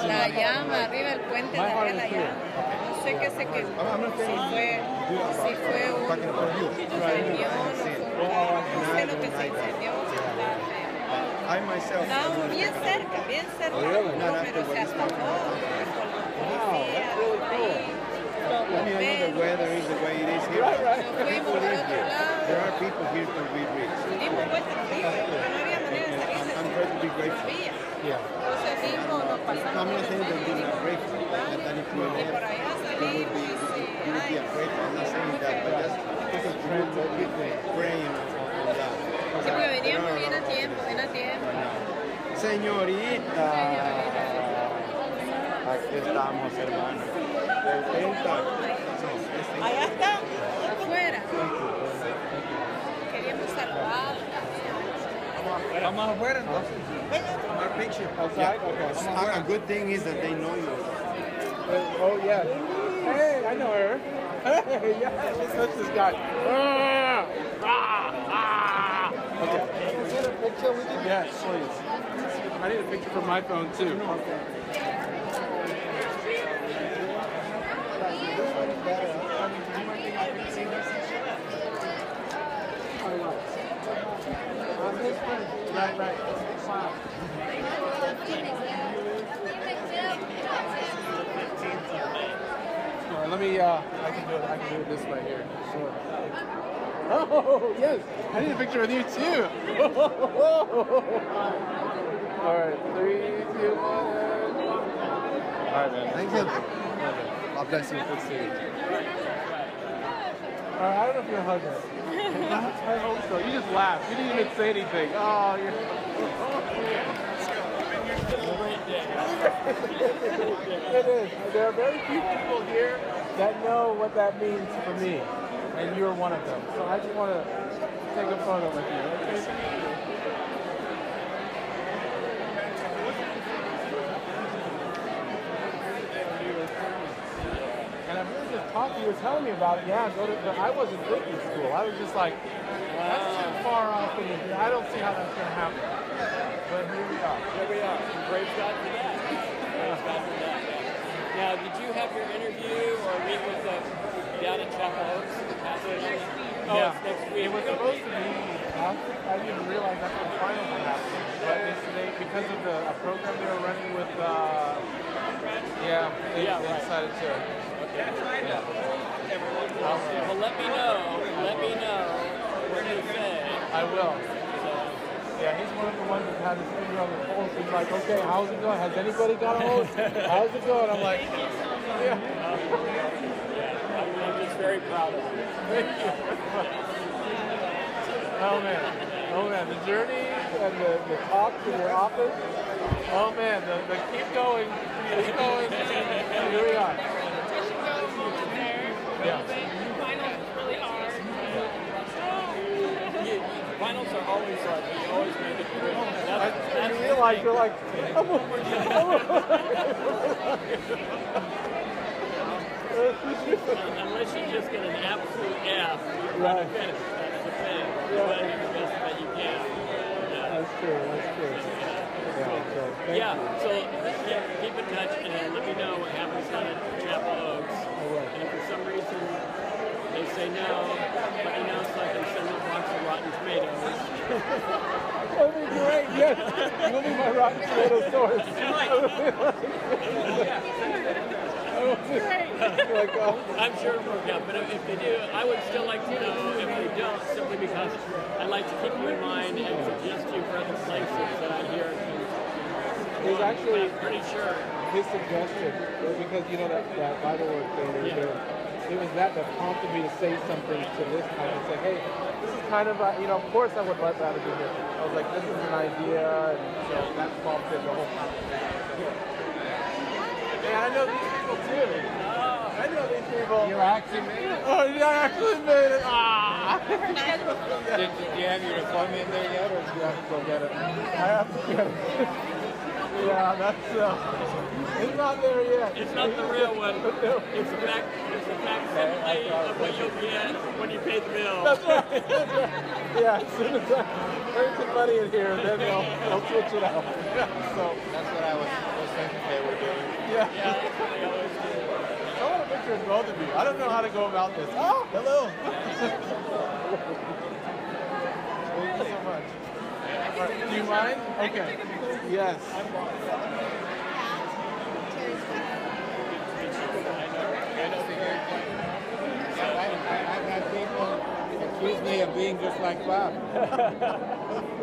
La llama arriba el puente la llama. Sé que
not
si fue si fue un se.
I myself.
Estábamos bien cerca, bien cerca,
Oh, really?
no, pero se asomó.
Wow, that's really cool. I mean, I know the weather is the way it is here.
Right, right.
People live here. There are people here to be rich.
Dimos vuelta arriba, porque no había manera de salir de
I'm very to be grateful. Yeah.
Entonces mismo nos
I'm not saying that you're not grateful. That, that if you
y
live, you would be, you would be grateful. I'm not saying that, but just because be praying on that.
Sí, porque veníamos bien a tiempo, bien a tiempo.
Señorita. Aquí estamos, hermano.
Allá está, afuera. Queríamos saludar.
Vamos afuera entonces.
Our picture.
Outside? Okay.
A, a good thing is that they know you.
Oh, yeah. Hey, I know her. Hey, yeah, that's this guy. Ah, ah, ah. Okay. A picture with you? Yes, please. I need a picture for my phone, too. Right, right. All right, let me, uh, I can do it, I can do it this way here. Sure. Oh, yes, I need a picture with you too. All right. Three, two, one. All right, man. Thank you. God bless you. Good to see you. All right, I don't know if you're a hugger. I hope so. You just laughed. You didn't even say anything. Oh, you're. it is. There are very few people here that know what that means for me, and you're one of them. So I just want to take a photo with you. Okay? And I just talked to you, were telling me about it. Yeah, go to. But I wasn't thinking school. I was just like, that's too far off in the. I don't see how that's gonna happen. But here we are.
Here we are. Praise God for that. Praise God for that. Now, did you have your interview or meet with the down in Chapel Oaks? Oh,
yeah.
it's next week.
It was supposed to be last. I didn't realize that's when the final was happening. But it's, they, because of the a program they were running with, uh, yeah, they,
Yeah,
they
right.
decided to. Yeah.
Well, let me know. Let me know what you say.
I will. Yeah, he's one of the ones that had his finger on the pulse. He's like, okay, how's it going? Has anybody got a hold? How's it going? I'm like, yeah.
very proud of you.
Thank you. oh man, oh man, the journey and the, the talk to your office. Oh man, the, the keep going, keep going. Here we are. Yeah.
Finals are always uh, like, You always
make it through. I, you realize you're like. Oh.
Unless you just get an absolute F, you're
Right.
right. finish. That's the thing.
Yeah.
You want to do the best that you can. Yeah.
That's true. That's true. Yeah. So
yeah, so yeah, keep in touch and let me know what happens down at Chapel Oaks. And if for some reason they say no, let me know so I can send them a box of rotten tomatoes.
That'd be great. Yes. You'll be my rotten tomato source. like.
I'm sure it'll work out, but if if they do, I would still like to know if they don't, simply because I'd like to keep you in mind and suggest you for other places that I hear.
It was actually
I'm pretty sure.
his suggestion because you know that, that Bible work thing they were
Yeah.
doing. It was that that prompted me to say something to this guy and say, hey, this is kind of a, you know, of course I would let rather be here. I was like, this is an idea, and so that prompted the whole conversation. Hey, I know these. I know these people.
You actually made it?
Oh, yeah, I actually made it. Ah.
Did, did you have your diploma in there yet, or do you have to go get it?
I have to get it. yeah, that's, uh, it's not there yet.
It's not the real one. It's the fact. It's the facsimile of what you'll get when you pay the bill.
That's right. That's right. Yeah, as soon as I earn some money in here, then they'll, they'll switch it out. so
That's what I was, was thinking they were doing.
yeah. I want a picture of both of you. I don't know how to go about this. Oh, hello. Thank you so much. All right, do you mind? Okay. Yes.
I've had people accuse me of being just like Bob.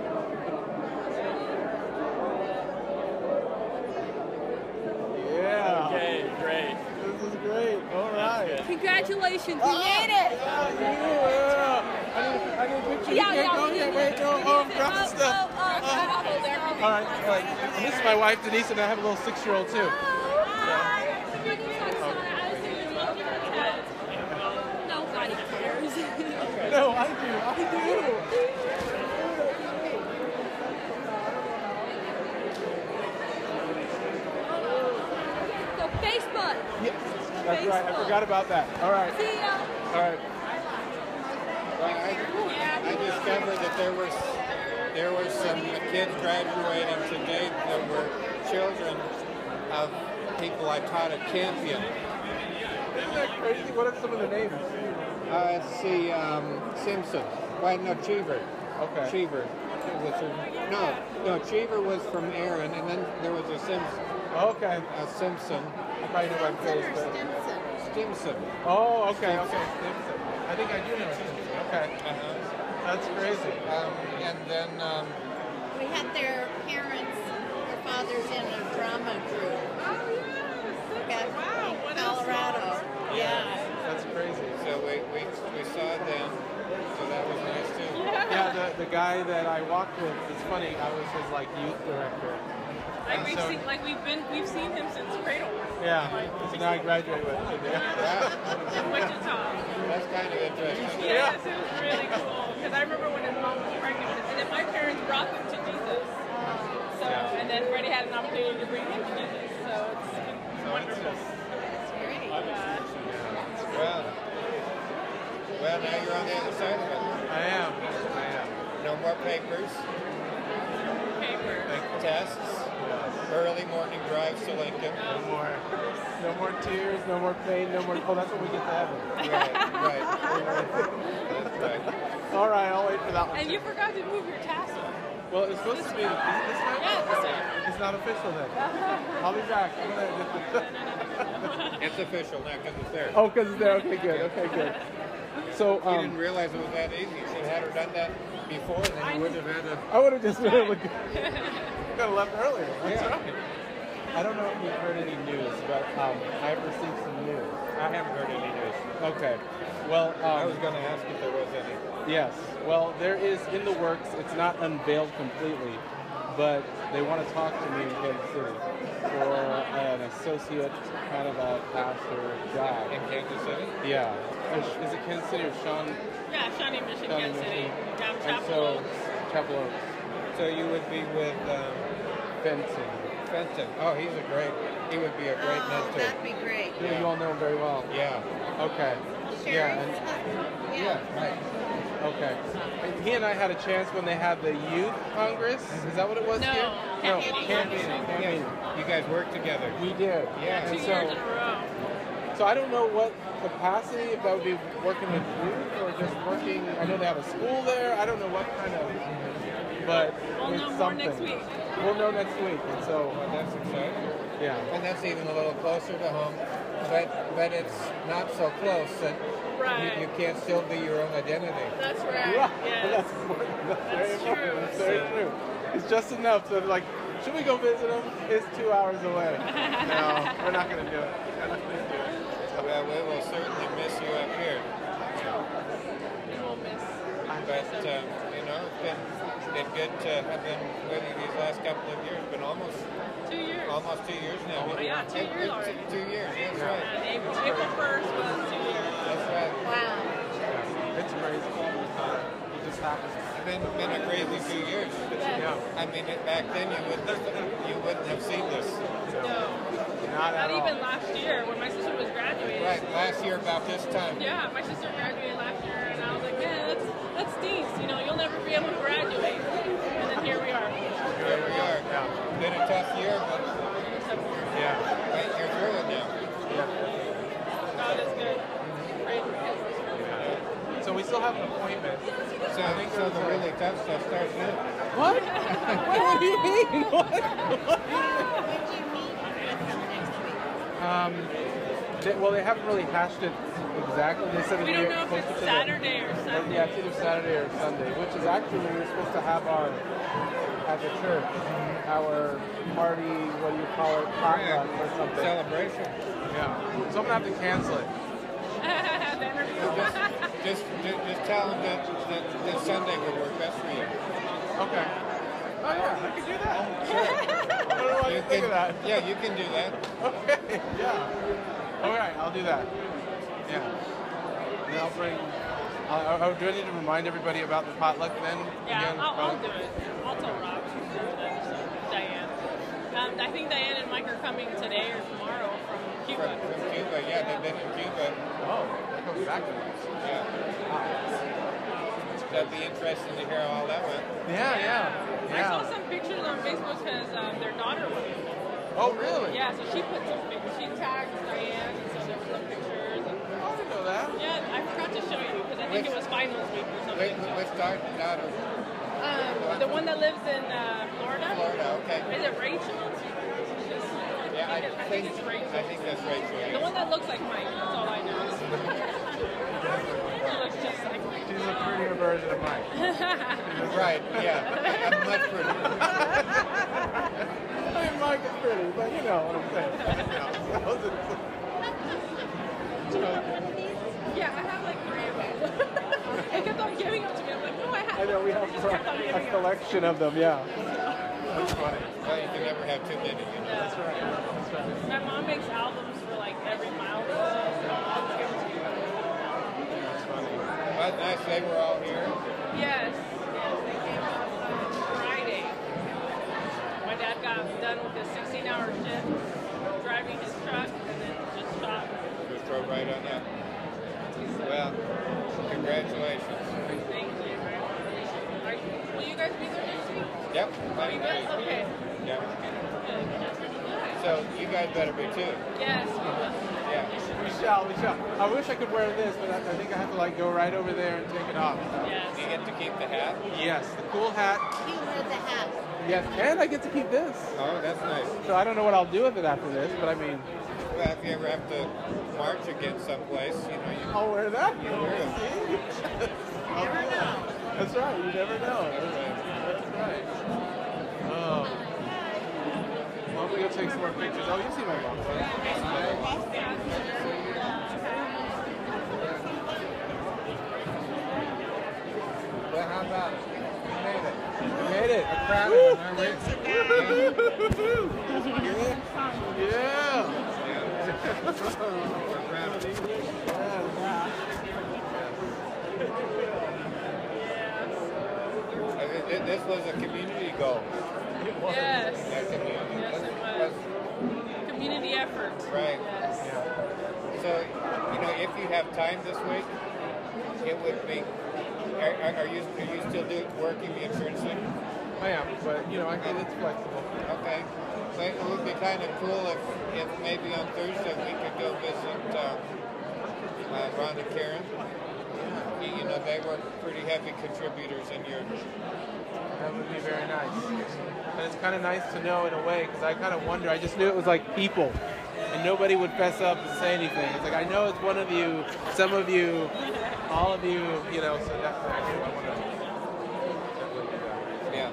Yeah.
Okay, great.
Great. All right.
Congratulations, ah. you made it.
Yeah. I need, I need a picture.
Yeah,
you
yeah,
go yet. Wait,
it.
no.
We
Oh,
need it.
drop the
Oh,
stuff.
oh, oh, oh, oh, oh hold there.
All right, all right. This is my wife, Denise, and I have a little six-year-old too.
Oh, Nobody cares.
No, I do. I do.
So Facebook.
Yes, that's right. I forgot about that. All right.
See ya.
All right.
I, I discovered that there was there were some kids graduating today that were children of people I taught at Campion.
Isn't that crazy? What are some of the names?
Uh, let's see, um, Simpson. Why no Cheever?
Okay.
Cheever. Was her- no, no, Cheever was from Aaron, and then there was a Simpson.
Okay.
A Simpson.
I probably know my face, but.
Stimson.
Oh, okay, okay. Stimson. I think I do know Stimson. Okay.
Uh-huh.
That's crazy.
Um, and then um,
We had their parents, their fathers in a drama group. Back in Colorado. Yeah.
That's crazy.
so we, we, we saw them, so that was nice too.
Yeah, the, the guy that I walked with, it's funny, I was his like youth director.
Like
And
we've
so-
seen, like we've been, we've seen him since cradle.
Yeah, so now I graduate with him.
In Wichita.
Uh, That's kind of interesting.
Yes, it was really cool. Because I remember when his mom was pregnant, and then my parents brought them to Jesus. So,
Yeah.
and then Freddie had an opportunity to bring him to Jesus. So it's been wonderful.
That's great.
Well, well, now you're on the other side of it.
I am. I am.
No more papers,
Paper.
tests, early morning drives to Lincoln.
No more. No more tears, no more pain, no more. Oh, that's when we get to heaven.
Right, right. That's right.
All right, I'll wait for that one.
And you forgot to move your tassel.
Well, it's supposed to be. Is it this night?
Yeah, this night.
It's not official then. I'll be back. I'm gonna-
It's official now because it's there.
oh, because it's there. Okay, good. Okay, good. So,
You
um,
didn't realize it was that easy. You should have had her done that before, then you wouldn't have had to.
I would have just been able to. Could have left earlier. That's
Yeah.
right. I don't know if you've heard any news, but um, I have received some news.
I haven't heard any news.
Okay. Well, um,
I was going to ask if there was any.
Yes. Well, there is in the works. It's not unveiled completely, but they want to talk to me in Kansas City for an associate kind of a pastor job.
In Kansas City?
Yeah. Is is it Kansas City or Sean?
Yeah, Shawnee Mission,
Shawnee
Kansas City. Down Chapel
so,
Oaks.
Chapel Oaks.
So you would be with um, Fenton. Fenton. Oh, he's a great. He would be a great
Oh,
mentor.
that'd be great.
Yeah, you all know him very well.
Yeah.
Okay.
Sherry?
Yeah. And,
Yeah. Right.
okay. And he and I had a chance when they had the youth congress. Is that what it was
No,
here?
camp
no,
meeting.
camp meeting. Camp
Yeah, you guys worked together.
We did.
Yeah.
And
Two
so,
years in a row.
so I don't know what capacity, if that would be working with youth or just working. I know they have a school there. I don't know what kind of, but
We'll
it's
know more
something.
next week.
We'll know next week. And so,
Well, that's exciting.
yeah.
And that's even a little closer to home, but but it's not so close that
Right.
you, you can't still be your own identity.
That's right.
Right.
Yes.
That's, important. That's very
true.
That's very true. It's just enough so like, should we go visit him? It's two hours away. no, we're not going to do it. We're not going to do it.
Well, we will certainly miss you up here.
We will miss.
But um, you know, it's been been good to have been with you these last couple of years. Been almost
Two years.
almost two years now.
Oh, yeah, two
It-
years
it-
already.
Two years. That's
And
right.
April, April 1st was two years.
That's right.
Wow.
It's crazy. It just happens.
It's been been a crazy few years.
Yeah.
I mean, it, back then you wouldn't have, you wouldn't have seen this.
No.
Not at
Not
all.
even last year when my sister was graduating.
Right. Last year about this time.
Yeah, my sister graduated last year, and I was like, man, that's that stinks. You know, you'll never be able to graduate. And then here we are.
Here we are.
Yeah.
Been a tough year, but
Yeah.
right, you're through it now.
Yeah.
God is good. Great.
So we still have an appointment.
So,
I think
so the
a-
really tough stuff starts now.
What? what, what do you mean? What? Um, they, well, they haven't really hashed it exactly. They said
We
it'd
don't
be
know if it's Saturday or
or-
Sunday.
Yeah, it's either Saturday or Sunday, which is actually we're supposed to have our at the church our party. What do you call it? Potluck or something.
Celebration.
Yeah. So I'm gonna have to cancel it.
the.
Just, just, just tell them that, that, that Sunday would work best for you.
Okay. Oh yeah, I can do that. Oh, sure. I don't know why I
You
didn't think of that.
Yeah, you can do that.
Okay, yeah. All right, I'll do that. Yeah. And then I'll bring. Uh, oh, do I need to remind everybody about the potluck then?
Yeah,
again?
I'll, I'll do it. I'll tell Rob. Diane. Um, I think Diane and Mike are coming today or tomorrow from Cuba.
From, from Cuba, yeah, they've been in Cuba.
Oh, that goes back to
Yeah. That'd be interesting to hear how all that went.
Yeah, yeah,
I saw some pictures on Facebook because um, their daughter went.
Oh, really?
Yeah, so she put some pictures. She tagged Diane, and so there were some pictures. And,
Oh, I didn't know that.
yeah, I forgot to show you because I think
Which-
it was finals week or
Which,
something.
which daughter? daughter?
Um, the one that lives in uh, Florida.
Florida, okay.
Is it Rachel?
Yeah, I
I think
think,
it's Rachel.
I think that's Rachel.
The one that looks like Mike. That's all I know. she looks just like Mike.
She's a prettier version of Mike.
Right, yeah. I'm much prettier.
I mean, Mike is pretty, but you know what I'm saying. You know, so
Yeah, I have like three of them. they kept on giving them to me. I'm like, no, I have.
I know we have
They just kept on
a
giving them.
collection of them. Yeah. That's funny.
Well, you can never have too many, you know.
That's right. That's right.
My mom makes albums for like every milestone, so I'll just give them to you.
That's funny.
Well, nice they were all here.
Yes. Yes, they came on Friday. My dad got done with his 16-hour shift driving his truck and then just stopped.
Just drove right on up. Well, congratulations.
Thank you. Are you, will you guys be there next week?
Yep.
Are you guys? Okay.
Yep.
Good.
So you guys better be too.
Yes, we will.
Yeah.
We shall. We shall. I wish I could wear this, but I, I think I have to like go right over there and take it off.
Yes.
You get to keep the hat.
Yes, the cool hat.
You wear the hat.
Yes, and I get to keep this.
Oh, that's nice.
So I don't know what I'll do with it after this, but I mean,
Well, if you ever have to march against someplace, you know, you
I'll wear that.
You wear it.
See? I'll. That's right. You never know. That's right. Oh. Well, I'm gonna go take some more pictures. Oh, you see my box.
Well, how about it? You made it.
We made it.
We're proud
Woo!
of you.
Yeah.
This was a community goal.
Yes.
That's amazing.
Yes, it
What's-
was. Community effort.
Right.
Yes.
So, you know, if you have time this week, it would be. Are, are, are you are you still do, working the insurance thing?
I am, but you know, I think it's flexible.
Okay. It would be kind of cool if, if maybe on Thursday we could go visit uh, uh, Ron and Karen. You, you know, they were pretty heavy contributors in your.
That would be very nice. And it's kind of nice to know in a way because I kind of wonder. I just knew it was like people, and nobody would fess up and say anything. It's like I know it's one of you, some of you, all of you. You know, so that's what I do. I want to definitely do that.
Yeah.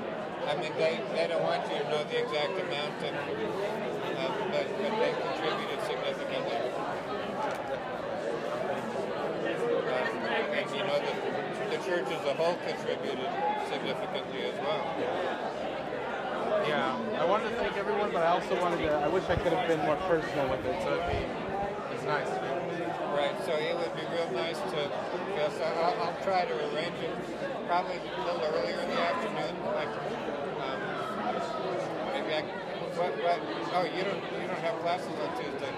I they, they don't want you to know the exact amount, and, uh, but, but they contributed significantly. Uh, and you know, the, the church as a whole contributed significantly as well.
Yeah, I wanted to thank everyone, but I also wanted to. I wish I could have been more personal with it. So it'd be, it's nice.
Right, so it would be real nice to, yes, I'll, I'll try to arrange it probably a little earlier in the afternoon, like, um, maybe I, what, what, oh, you don't, you don't have classes on Tuesday.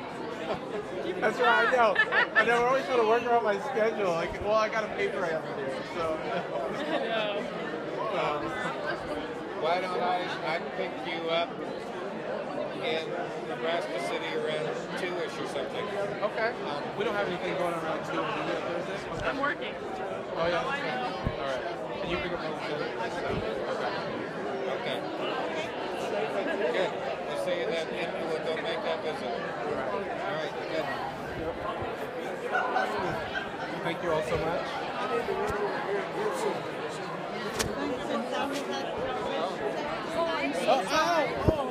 That's right. I know. I know. We're always trying to work around my schedule. Like, well, I got a paper I have to do, so. um,
Why don't I, I pick you up in Nebraska City around two-ish or something?
Okay. Um, we don't have anything going on around two on Okay.
I'm working.
Oh yeah. Okay. All right. And you pick up on Thursday. So, okay.
Okay. Good. We'll see you then, and we'll go make that visit. All right. Good.
Thank you all so much. Oh, oh.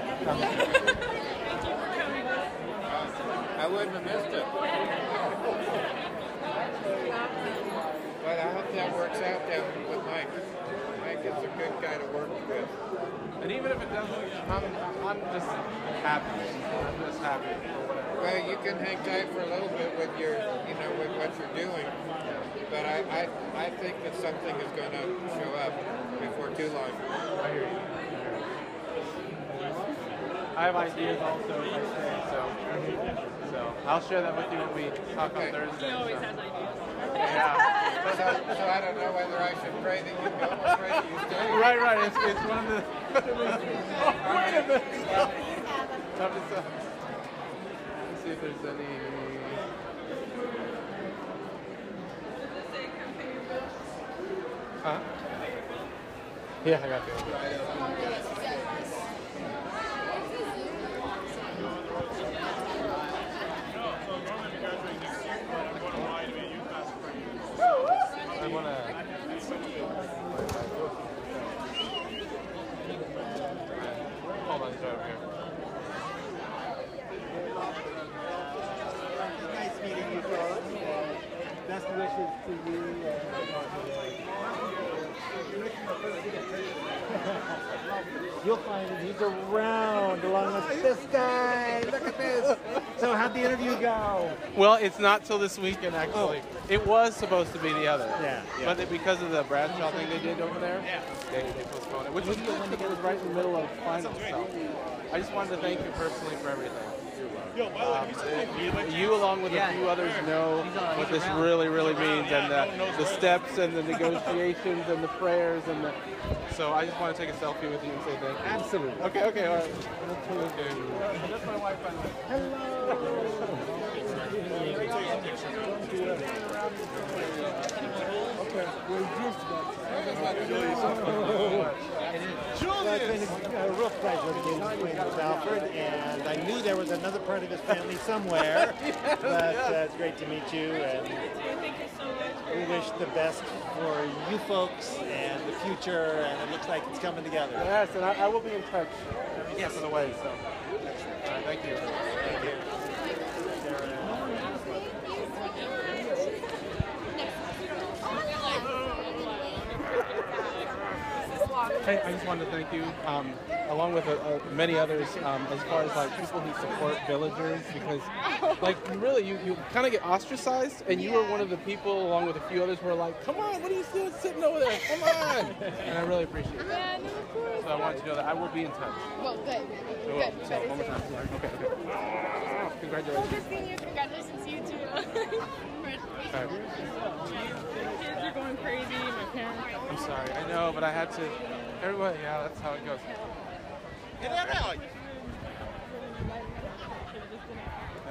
I wouldn't have missed it. But I hope that works out down with Mike. Mike is a good guy to work with.
And even if it doesn't, I'm, I'm just happy. I'm just happy for whatever.
Well, you can hang tight for a little bit with your, you know, with what you're doing. But I, I, I think that something is going to show up before too long.
I hear you. I have ideas also if I stay, so so I'll share that with you when we talk on Thursday.
He always
so.
has ideas.
So, so I don't know whether I should pray that you go or pray that you stay.
Right, right. It's, it's one of the. oh, wait a minute. Let's see if there's any. Huh? Yeah, I got you. I want to. Hold on, it's over here.
Nice meeting you, fellas. Best wishes to you. You'll find him. He's around along with this guy. Look at this. So how'd the interview go?
Well, it's not till this weekend actually. Oh. It was supposed to be the other.
Yeah, yeah.
But because of the Bradshaw thing they did over there, they, they postponed it, which was it was right in the middle of finals. So I just wanted to thank you personally for everything. Um, you, you, along with a few others, know what this really, really means, and the, the steps, and the negotiations, and the prayers, and the. So I just want to take a selfie with you and say thank you.
Absolutely.
Okay. Okay. All right. Okay. That's my wife. by the way.
Okay, we're just Well, it's been a real pleasure being acquainted with Alfred, and I knew there was another part of his family somewhere, but uh, it's great to meet you, and we wish the best for you folks and the future, and it looks like it's coming together.
Yes, and I, I will be in touch every step of the way. So, all right, thank you. Hey, I just wanted to thank you, um, along with uh, uh, many others, um, as far as like people who support villagers, because like really, you, you kind of get ostracized, and you were one of the people, along with a few others, who were like, "Come on, what are you doing sitting over there? Come on!" and I really appreciate it.
Yeah, no, of course.
So I wanted to know that I will be in touch.
Well, good. Good.
So one more time. Okay, okay.
Well,
Congratulations.
good seeing you. Congratulations to you too.
Right.
Kids are going crazy. My parents.
I'm sorry. I know, but I had to. Everybody, yeah, that's how it goes.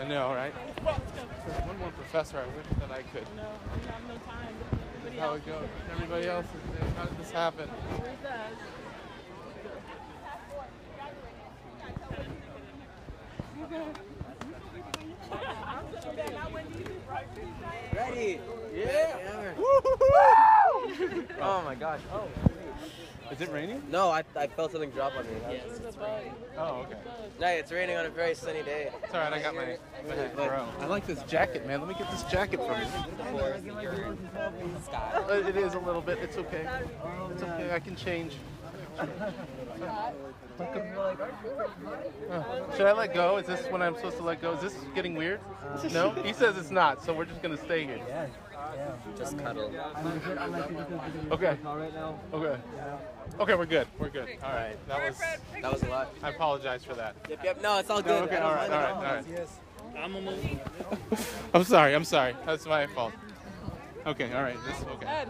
I know, right? There's one more professor. I wish that I could.
No, we have no time.
That's how it goes. Everybody else is there. How did this happen?
Where's that?
Ready?
Yeah.
oh my gosh. Oh.
Is it raining?
No, I, I felt something drop on me.
Oh, okay.
No, it's raining on a very sunny day.
It's alright. I got my, my bro. I like this jacket, man. Let me get this jacket from you. Uh, It is a little bit. It's okay. It's okay. I can change. Uh, should I let go? Is this when I'm supposed to let go? Is this getting weird? No? He says it's not, so we're just gonna stay here.
Just cuddle.
Okay. Okay. Okay, we're good. We're good. All right. That was
That was a lot.
I apologize for that.
Yep, yep. No, it's all
No,
good.
okay,
I don't
all right,
mind
all
it
right, all right.
Yes.
I'm a.
I'm sorry. I'm sorry. That's my fault. Okay. All right. This okay.
Ed.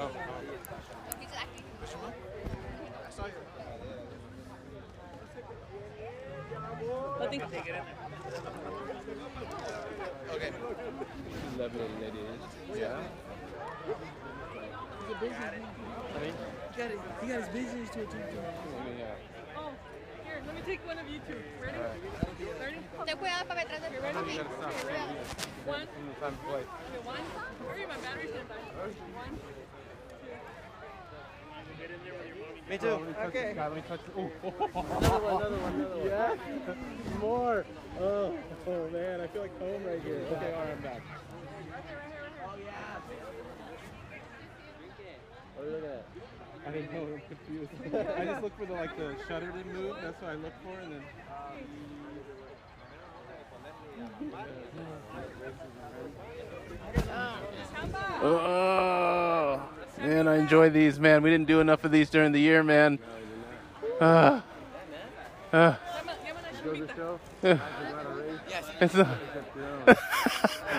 Oh.
I think.
Okay.
Lebanon it is.
Yeah.
Honey?
He got, he got his business to attend to.
Yeah.
Oh, here, let me take one of you two. Ready? Ready?
Ten cuidado para detrás de
You ready?
You.
Okay, ready? One.
Time to play.
Okay, one. Hurry, my battery's gonna die. One.
Me
Oh,
too.
let Oh, me touch
Okay.
this guy. Let me touch. Ooh.
Another one, another one, another one.
Yeah. More. Oh, oh man, I feel like home right here. Okay, all right, I'm back.
Oh, what are you looking at?
I didn't know. I'm confused. I just look for the like the shutter to move. That's what I look for, and then. Oh man, I enjoy these, man. We didn't do enough of these during the year, man. Uh, uh, yeah.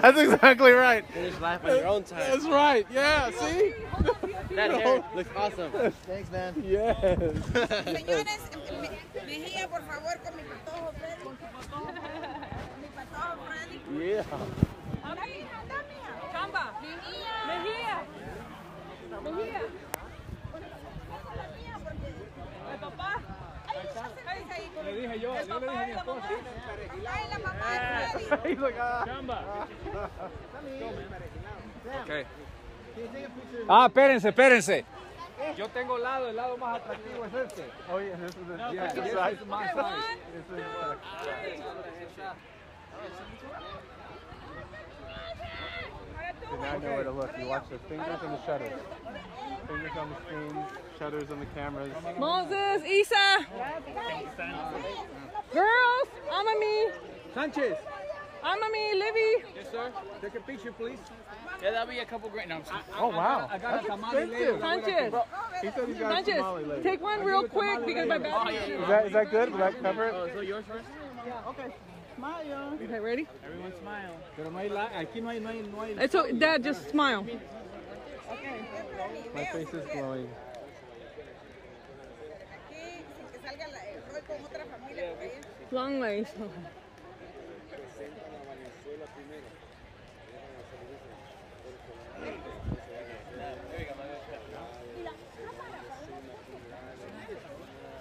That's exactly right.
Finish life on your own time.
That's right. Yeah. See.
That hair looks awesome.
Thanks, man.
Yes.
Señores, Mejía, por favor, con mi patojo Freddy. Mi patojo Freddy.
Yeah.
Chamba. Mejía. Mejía. El papá.
Le
dije yo,
El
yo le
papá
dije a mi
y la
esposa.
mamá. El papá y la mamá de Freddy.
He's like, ah.
Okay.
Ah, espérense, espérense. Yo tengo lado, el lado más atractivo es este.
Oh yeah, this is it.
Yeah,
this
this
side.
is my side.
This is Okay, now I know where to look. You watch the fingers and the shutters. Fingers on the screens, shutters on the cameras.
Moses, Isa. Girls, I'm me.
Sanchez.
I'm me, Livy.
Yes, sir. Take a picture, please.
Yeah, that'll be a couple great. No, I'm.
Oh, wow. I got
That's
a tamale later.
expensive.
Sanchez.
He said he's got a
Sanchez,
tamale later.
take one real quick because my
Oh,
battery.
Is that is that good? Will that cover it?
Oh, is that yours first?
Yeah, Okay. Smile. Okay, ready?
Everyone smile. Pero no hay la, aquí no hay, no hay, no hay.
It's okay, Dad, just smile. Okay.
My face is glowing.
Aquí, sin que salga la- el rol con otra familia por ahí.
Long ways.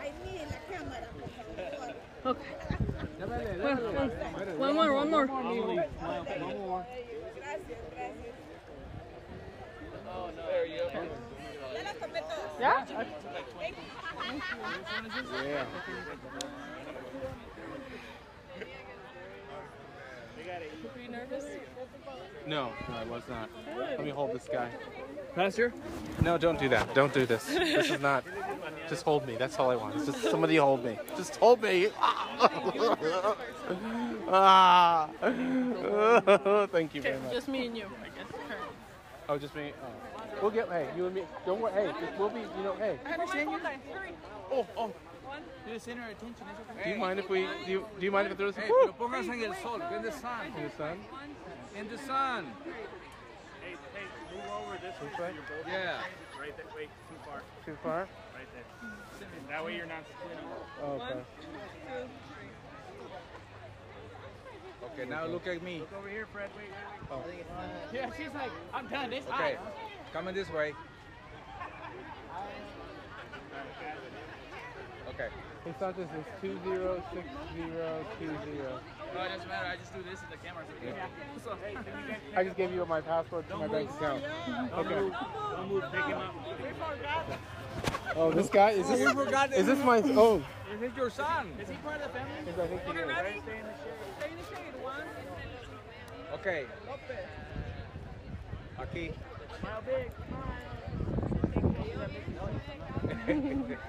Ay, mire la cámara, por favor.
Okay. One, one, one more, one more.
Gracias, gracias. Ya las tomé todas.
Yeah?
Yeah.
Were you nervous?
No, no, I was not. Let me hold this guy.
Pastor?
No, don't do that. Don't do this. This is not. Just hold me. That's all I want. It's just somebody hold me. Just hold me. Ah. Thank you very much.
just me and you, I guess.
Oh, just me. Oh. We'll get. Hey, you and me. Don't worry. Hey, just, we'll be. You know. Hey.
I understand you.
Oh, oh.
To the center of attention.
Do you mind if we? Do you, do you mind if it throws?
Hey, pero pónganse en el sol, in the sun.
In the sun.
In the sun.
Hey, hey, move over this way.
way?
You're
Yeah.
Right that way. Too far.
Too far.
Right there. That way you're not splitting.
Oh, okay.
Okay, now look at me.
Look over here, Fred. Wait, wait, wait.
Oh.
Yeah, she's like, I'm done. This
Okay,
hot.
coming this way. Okay.
It's not just it's two zero six zero two zero.
No, it doesn't matter. I just do this and the camera's okay. So,
I just gave you my password to my bank account. Okay.
Don't move. Pick him up.
Oh, this guy is this? Is this my? Oh,
Is it your son?
Is he part of the family?
I think he
Okay,
is.
ready? Stay in the shade. One.
Okay. Aquí.
Smile big.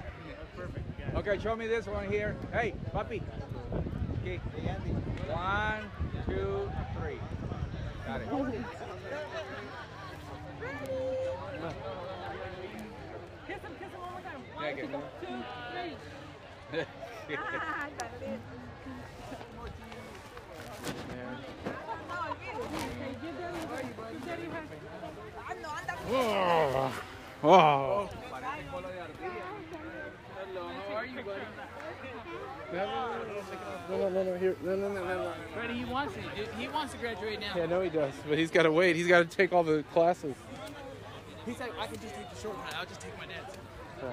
okay, show me this one here. Hey, puppy. Okay. One, two, three. Got it.
Kiss him, kiss him one more time. One, two, three. Ah, got it.
Oh. Oh.
Hello, how are you, buddy?
No, no, no, no, here. No, no, no, no, no.
Freddie, he wants it. He wants to graduate now.
Yeah, I know he does, but he's got to wait. He's got to take all the classes.
He's like, I can just take the shortcut. I'll just take my dad's.
So.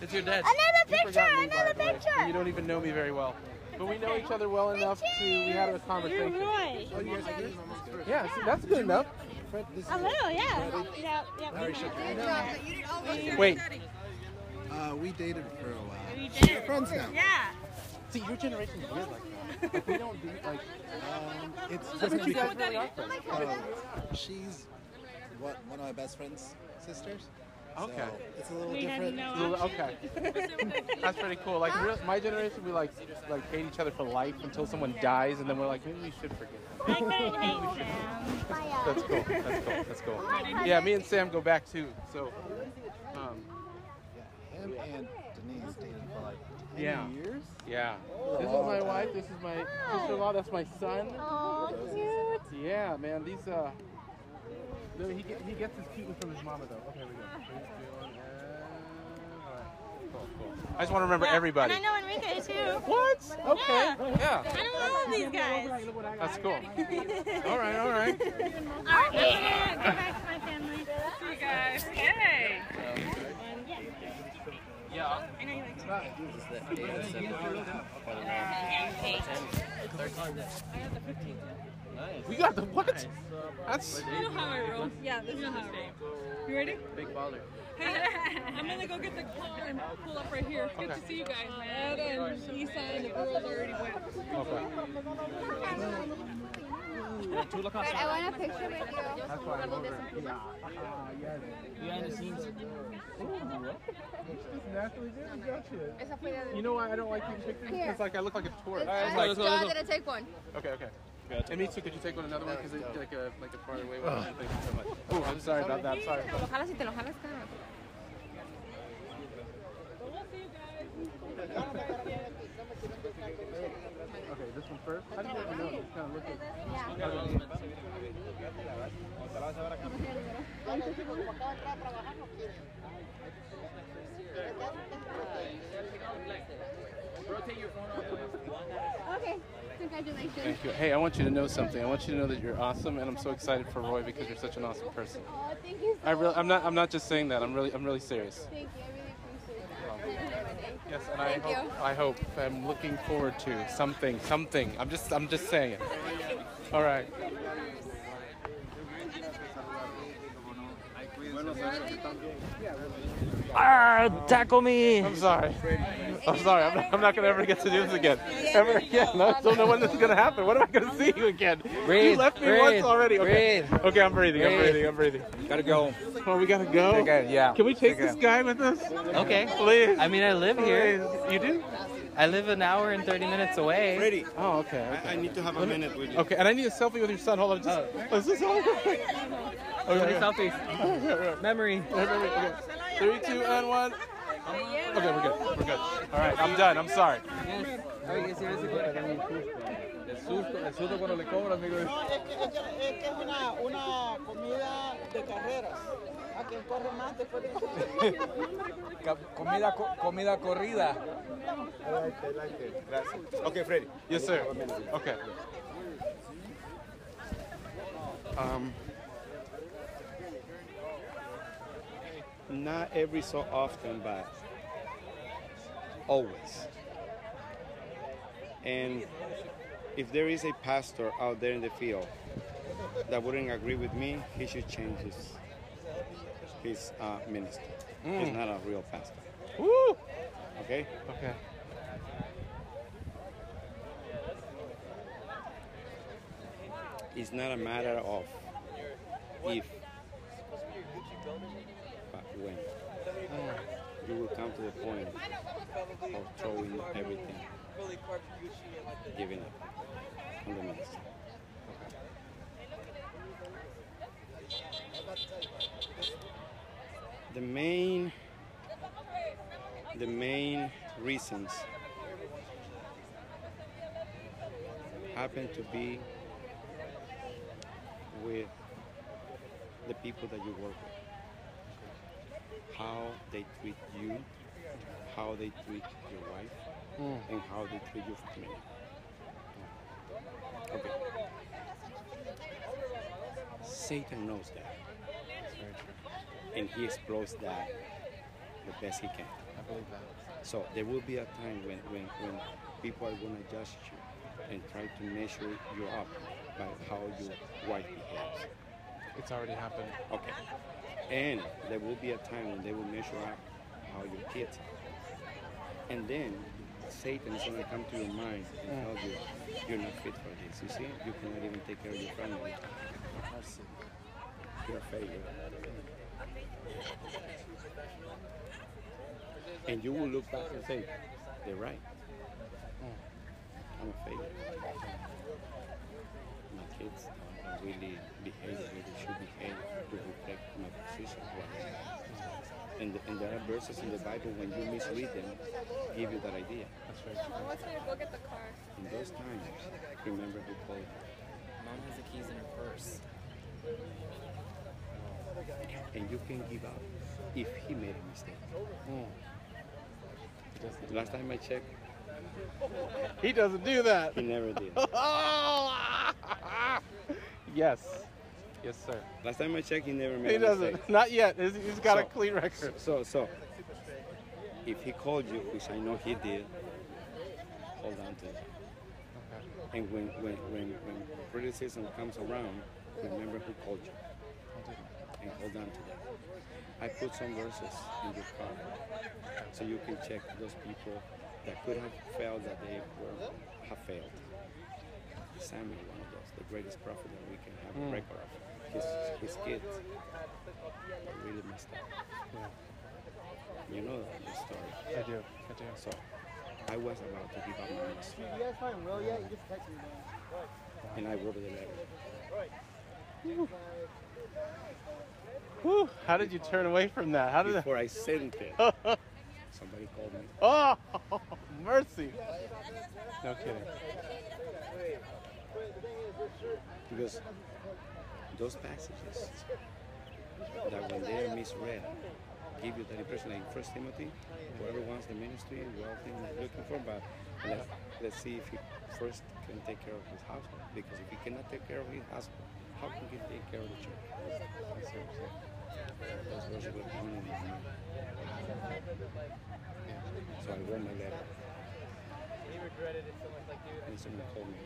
It's your dad's.
Another picture,
forgot by
another
the
picture.
You don't even know me very well, but we know each other well enough to. We had a conversation.
You're Roy.
Yeah, see, that's good enough.
A little, yeah. Yeah, yeah.
Larry shook
Wait.
Uh, we dated for a while.
We
We're friends now.
Yeah.
See, your generation's weird like that. Like, we don't do like.
Um, it's
But
just
you guys really are friends.
uh, she's what one of my best friend's sisters.
Okay.
So it's a little
We
different.
no
Little- Okay, that's pretty cool. Like real, my generation, we like like hate each other for life until someone dies, and then we're like, maybe we should forgive them.
I couldn't hate Sam.
That's cool. That's cool. That's cool. Yeah, me and Sam go back too. So, um,
Yeah, him and Denise dated for like 10
Yeah.
years.
yeah. This is my wife. This is my sister-in-law. That's my son.
Oh, cute.
Yeah, man. These uh, no, he get, he gets his cuteness from his mama though. Okay, here we go. Three, two, one, and- all right. Cool, cool. I just want to remember
Yeah,
everybody.
And I know Enrique too.
What? Okay.
Yeah.
Yeah.
I know all of these guys.
That's cool. All right, all right.
Okay, go back to my family.
See you guys. Hey.
Yeah.
I know you like to.
We got the what? That's.
You know how I roll. Yeah, this is how I roll. You ready?
Big baller.
Hey, I'm gonna go get the car and pull up right here. Good to see you guys, man. And Isa and the girls already went.
Okay.
Fred, I want a picture with you.
That's why I'm over. it. Uh, yeah.
Behind the scenes.
Just naturally good, don't you?
Esa fue la de-
You know why I don't like these pictures?
Here.
It's like I look like a tourist.
Let's
Like-
go, let's go. gonna take one.
Okay, okay. And me too. Could you take one another one? Because it's like a uh, like a far away one. Thank you so much. Oh, I'm sorry about that. Sorry.
Te lo te lo jalas, cara.
Okay, this one first. How do you even know? Just kind of look at.
Rotate your phone off.
Okay, congratulations.
Thank you. Hey, I want you to know something. I want you to know that you're awesome, and I'm so excited for Roy because you're such an awesome person.
Oh, thank you so
I really, I'm not, I'm not just saying that. I'm really, I'm really serious.
Thank you, I really appreciate it.
Yes, and
Thank
I
you.
hope, I hope, I'm looking forward to something, something. I'm just, I'm just saying it. All right.
Ah, tackle me.
I'm sorry. I'm sorry. I'm not, I'm not gonna ever get to do this again. Ever again. I don't know when this is gonna happen. When am I gonna see you again? you
Breathe,
left me
breathe,
once already. Okay.
breathe.
Okay, I'm breathing. I'm breathing. I'm breathing.
Gotta go.
Oh, we gotta go.
Okay, yeah.
Can we take
Okay.
this guy with us?
Okay.
Please.
I mean, I live here.
Please. You do?
I live an hour and 30 minutes away.
Ready?
Oh, okay.
I, I need to have a minute with you.
Okay, and I need a selfie with your son. Hold on. Just, let's just hold on. Okay, okay.
selfies. Memory.
Memory. Okay. Three, two, and one. Okay, we're good. We're good. All right, I'm done. I'm sorry.
El susto, cuando le cobra, amigo.
No, es que es, que- es que es una, una comida de carreras. A quien corre más después de
Comida, co- comida corrida.
I like it, like it. Gracias. Okay, Freddy.
Yes, sir. Okay.
Um, not every so often, but always. And if there is a pastor out there in the field that wouldn't agree with me, he should change his his uh, ministry. He's
Mm.
not a real pastor.
Woo!
Okay.
Okay.
It's not a matter of if, but when. You will come to the point of throwing everything, giving up on the ministry. The main, the main reasons happen to be with the people that you work with. How they treat you, how they treat your wife,
Mm.
and how they treat your family. Okay. Satan knows that. And he exploits that the best he can.
I believe that.
So there will be a time when, when, when people are going to judge you and try to measure you up by how your wife behaves.
It's already happened.
Okay. And there will be a time when they will measure up how your kids. And then Satan is going to come to your mind and
Mm.
tell you, you're not fit for this. You see, you cannot even take care of your family. You're a failure. And you will look back and say, they're right. I'm a failure. My kids don't really behave the way they should behave to reflect my position. And, and there are verses in the Bible when you misread them, give you that idea.
That's right.
Mom wants me to go get the car.
In those times, remember who called.
Mom has the keys in her purse.
And you can give up if he made a mistake.
Mm.
Last time I checked,
He doesn't do that.
he never did.
yes. Yes, sir.
Last time I checked, he never made a mistake.
He doesn't.
mistake.
Not yet. He's, got a clean record.
So, so, if he called you, which I know he did, hold on to it. And when, when, when, when criticism comes around, remember who called you. And hold on to that. I put some verses in your car so you can check those people that could have failed that they were have failed. Samuel, one of those, the greatest prophet that we can have
Mm.
a record of. His, his kids really messed up. You know the story.
I do. I do.
So I was about to give up my ministry,
You guys find Will yet? You just text me, man.
and I wrote the letter.
Whew. How did you turn away from that? How did
Before I sent it, somebody called me.
Oh, mercy. No kidding.
Because those passages that when they are misread give you that impression like First Timothy, whoever wants the ministry, wealthy, looking for, but let, let's see if he first can take care of his household. Because if he cannot take care of his household, how can he take care of the church? That's what I'm saying. Were pounding in. So I wrote my letter.
He regretted it so much, like, dude.
And someone called me.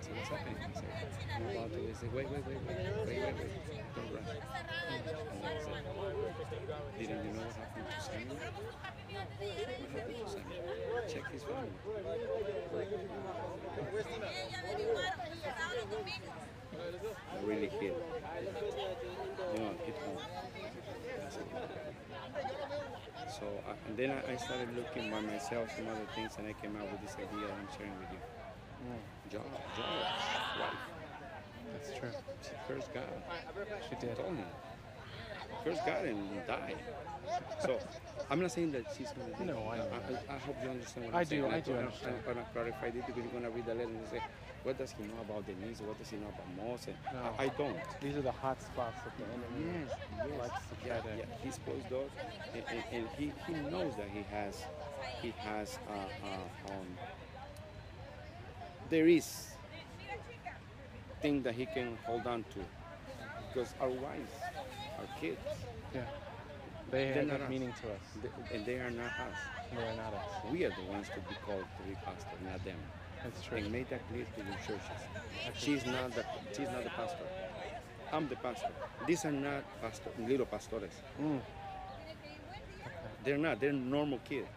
So what's happening? He said, I'm about to. He said, wait, wait, wait, wait, wait, wait, wait. Don't rush. And I said, didn't you know what happened to Samuel? What happened to Samuel? Check his family. I really hit. You know, hit home. It. So I, and then I, I started looking by myself some other things, and I came out with this idea that I'm sharing with you. Mm. Job, job, wife.
That's true.
She cursed God.
She did.
Told him. Cursed God and died. So I'm not saying that she's gonna. do
No, I.
I, I hope you understand what
I
I'm saying.
do, I
And
do understand.
I'm gonna clarify this because you're gonna read the letter and say, what does he know about Denise? What does he know about Moses?
No.
I, I don't.
These are the hot spots of the enemy
Yes, yes.
likes to
yeah, yeah. He's closed doors, and, and, and he, he knows that he has he has uh, uh, um, there is thing that he can hold on to because our wives, our kids,
Yeah. They
they're
have
not us.
meaning to us.
They- and they are not us.
They are not us.
We are the ones to be called to be pastor, not them.
That's true.
And make that clear to your churches. She's not the she's not the pastor. I'm the pastor. These are not pastor little pastores.
Mm.
They're not. They're normal kids.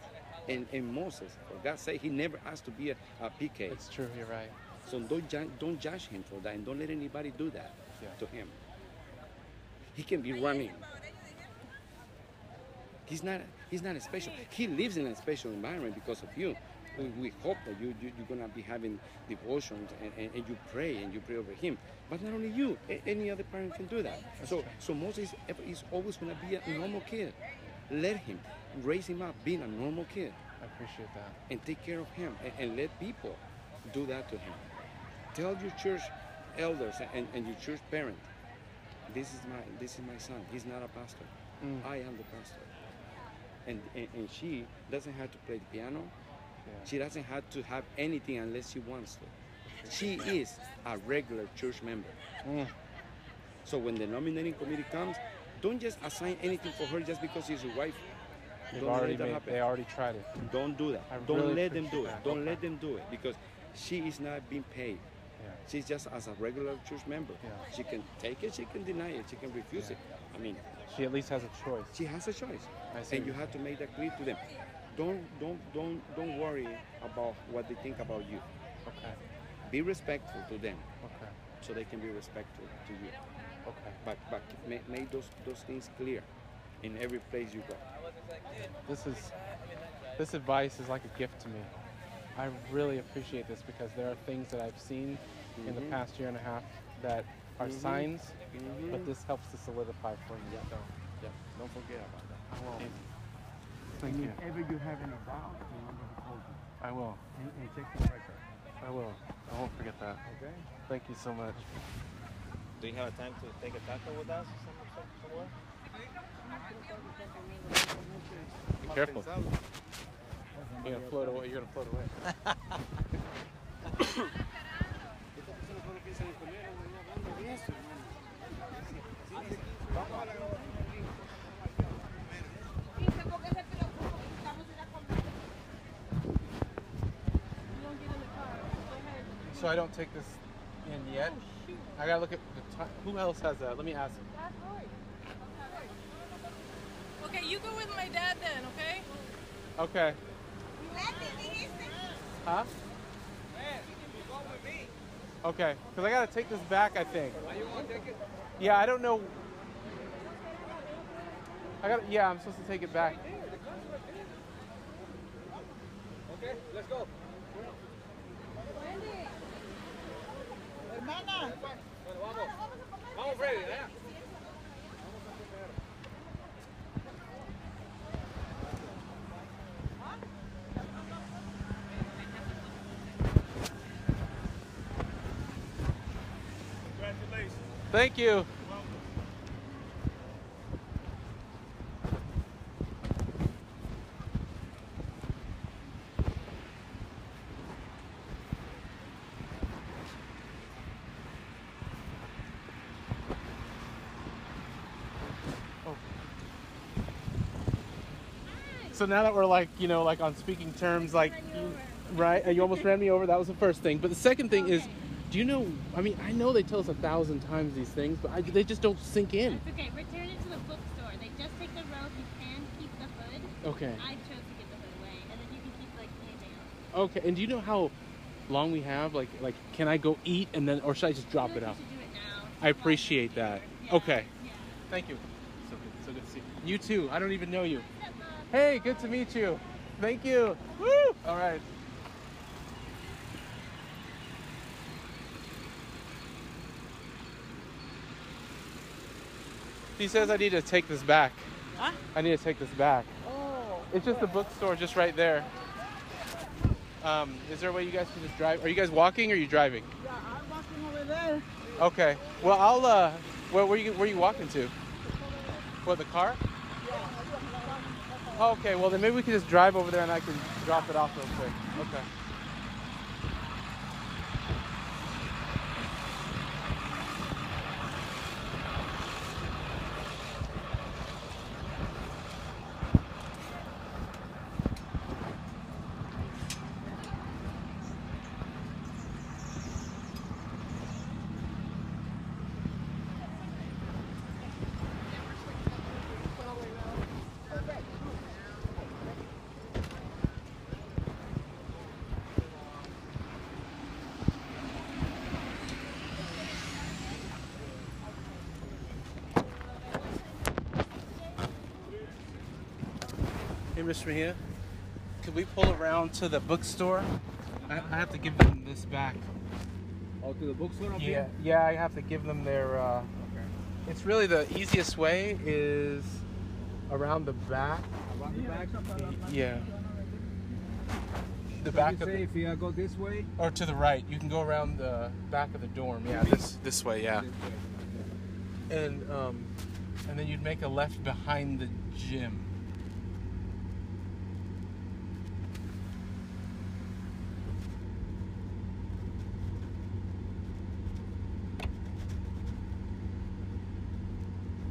And, and Moses, for God's sake, he never asked to be a, a PK.
It's true. You're right.
So don't ju- don't judge him for that, and don't let anybody do that
Yeah.
to him. He can be running. He's not. He's not special. He lives in a special environment because of you. We, we hope that you, you you're gonna be having devotions and, and, and you pray and you pray over him. But not only you, any other parent can do that. so so Moses is always gonna be a normal kid. Let him raise him up being a normal kid
I appreciate that.
and take care of him and, and let people do that to him. Tell your church elders and, and your church parent, this is my this is my son. He's not a pastor.
Mm.
I am the pastor. And, and and she doesn't have to play the piano. She doesn't have to have anything unless she wants to. She is a regular church member.
Mm.
So when the nominating committee comes, don't just assign anything for her just because she's your wife.
They've
Don't let
already
that
made,
happen.
they already tried it.
Don't do that.
I
Don't
really
let them do
appreciate
it.
that.
Don't
Okay.
let them do it because she is not being paid.
Yeah.
She's just as a regular church member.
Yeah.
She can take it, she can deny it, she can refuse it. I mean,
She at least has a choice.
she has a choice, and you have to make that clear to them. Don't don't don't don't worry about what they think about you.
Okay.
Be respectful to them,
Okay.
so they can be respectful to you.
Okay.
But but make, make those those things clear in every place you go.
This is this advice is like a gift to me. I really appreciate this because there are things that I've seen in the
Mhm.
past year and a half that are
Mhm.
signs,
Mhm.
but this helps to solidify for me. So,
Yeah, don't forget about that.
I will.
And-
Thank
and
you.
if ever you have any doubts, remember who told you.
I will.
And, and check the record.
I will. I won't forget that.
Okay.
Thank you so much.
Do you have a time to take a taco with us some, some, somewhere?
Be careful. You're gonna float away. You're gonna float away. So I don't take this in yet. Oh, I gotta look at the time. Who else has that? Let me ask. him.
Okay, you go with my dad then, okay?
Okay. Huh? Okay, because I gotta take this back. I think. Yeah, I don't know. I got. to Yeah, I'm supposed to take it back.
Okay, let's go.
Hermana.
Bueno, vamos. Vamos, Freddy.
Thank you. Oh. So now that we're like, you know, like on speaking terms, like, right? You almost ran me over. That was the first thing. But the second thing is, do you know? I mean, I know they tell us a thousand times these things, but I, they just don't sink in.
It's okay. Return it to the bookstore. They just take the rope. You can keep the hood.
Okay.
I chose to get the hood away, and then you can keep like anything else.
Okay. And do you know how long we have? Like, like, can I go eat and then, or should I just drop it off? I appreciate that. Okay. Thank you. So good. So good to see you. You too. I don't even know you. Hey, good to meet you. Thank you. Woo! All right. He says I need to take this back.
Huh?
I need to take this back.
Oh.
It's just the bookstore just right there. Um, is there a way you guys can just drive? Are you guys walking or are you driving?
Yeah, I'm walking over there.
Okay. Well, I'll. Uh, where, where you where are you walking to? What the car? Okay. Well, then maybe we can just drive over there and I can drop it off real quick. Okay. Hey, Mr. Mejia, could we pull around to the bookstore? I, I have to give them this back.
Oh, to the bookstore up
Yeah,
here?
yeah, I have to give them their. Uh, It's really the easiest way is around the back.
Around the back?
Yeah. The
So
back
you
of
say
the,
if you go this way?
or to the right. You can go around the back of the dorm. Yeah, this this way. Yeah. And um, and then you'd make a left behind the gym.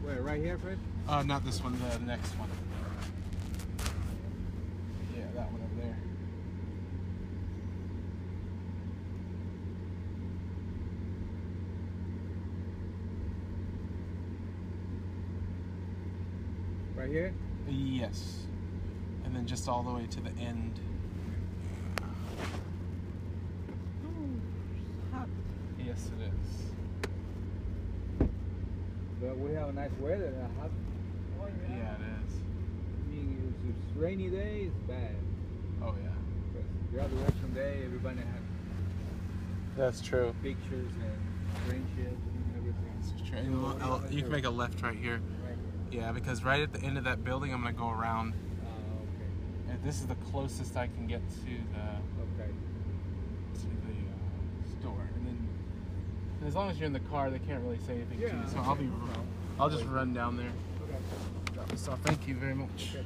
Where, right here, Fred?
Uh, not this one. The next one. Yeah, that one over there.
Right here?
Yes. And then just all the way to the end. Yes, it is.
But we have a nice weather. uh, hot.
Yeah, it is.
I mean, if it's rainy day, it's bad.
Oh yeah.
But graduation day, everybody has
That's true.
pictures and friendship and everything.
It's true. And we'll- I'll- you can make a left right here. Yeah, because right at the end of that building, I'm gonna go around.
Oh,
And this is the closest I can get to the
Okay.
to the uh, store, and then and as long as you're in the car, they can't really say anything to you. So I'll be,
okay, no problem.
I'll just run down there. Okay. So thank you very much.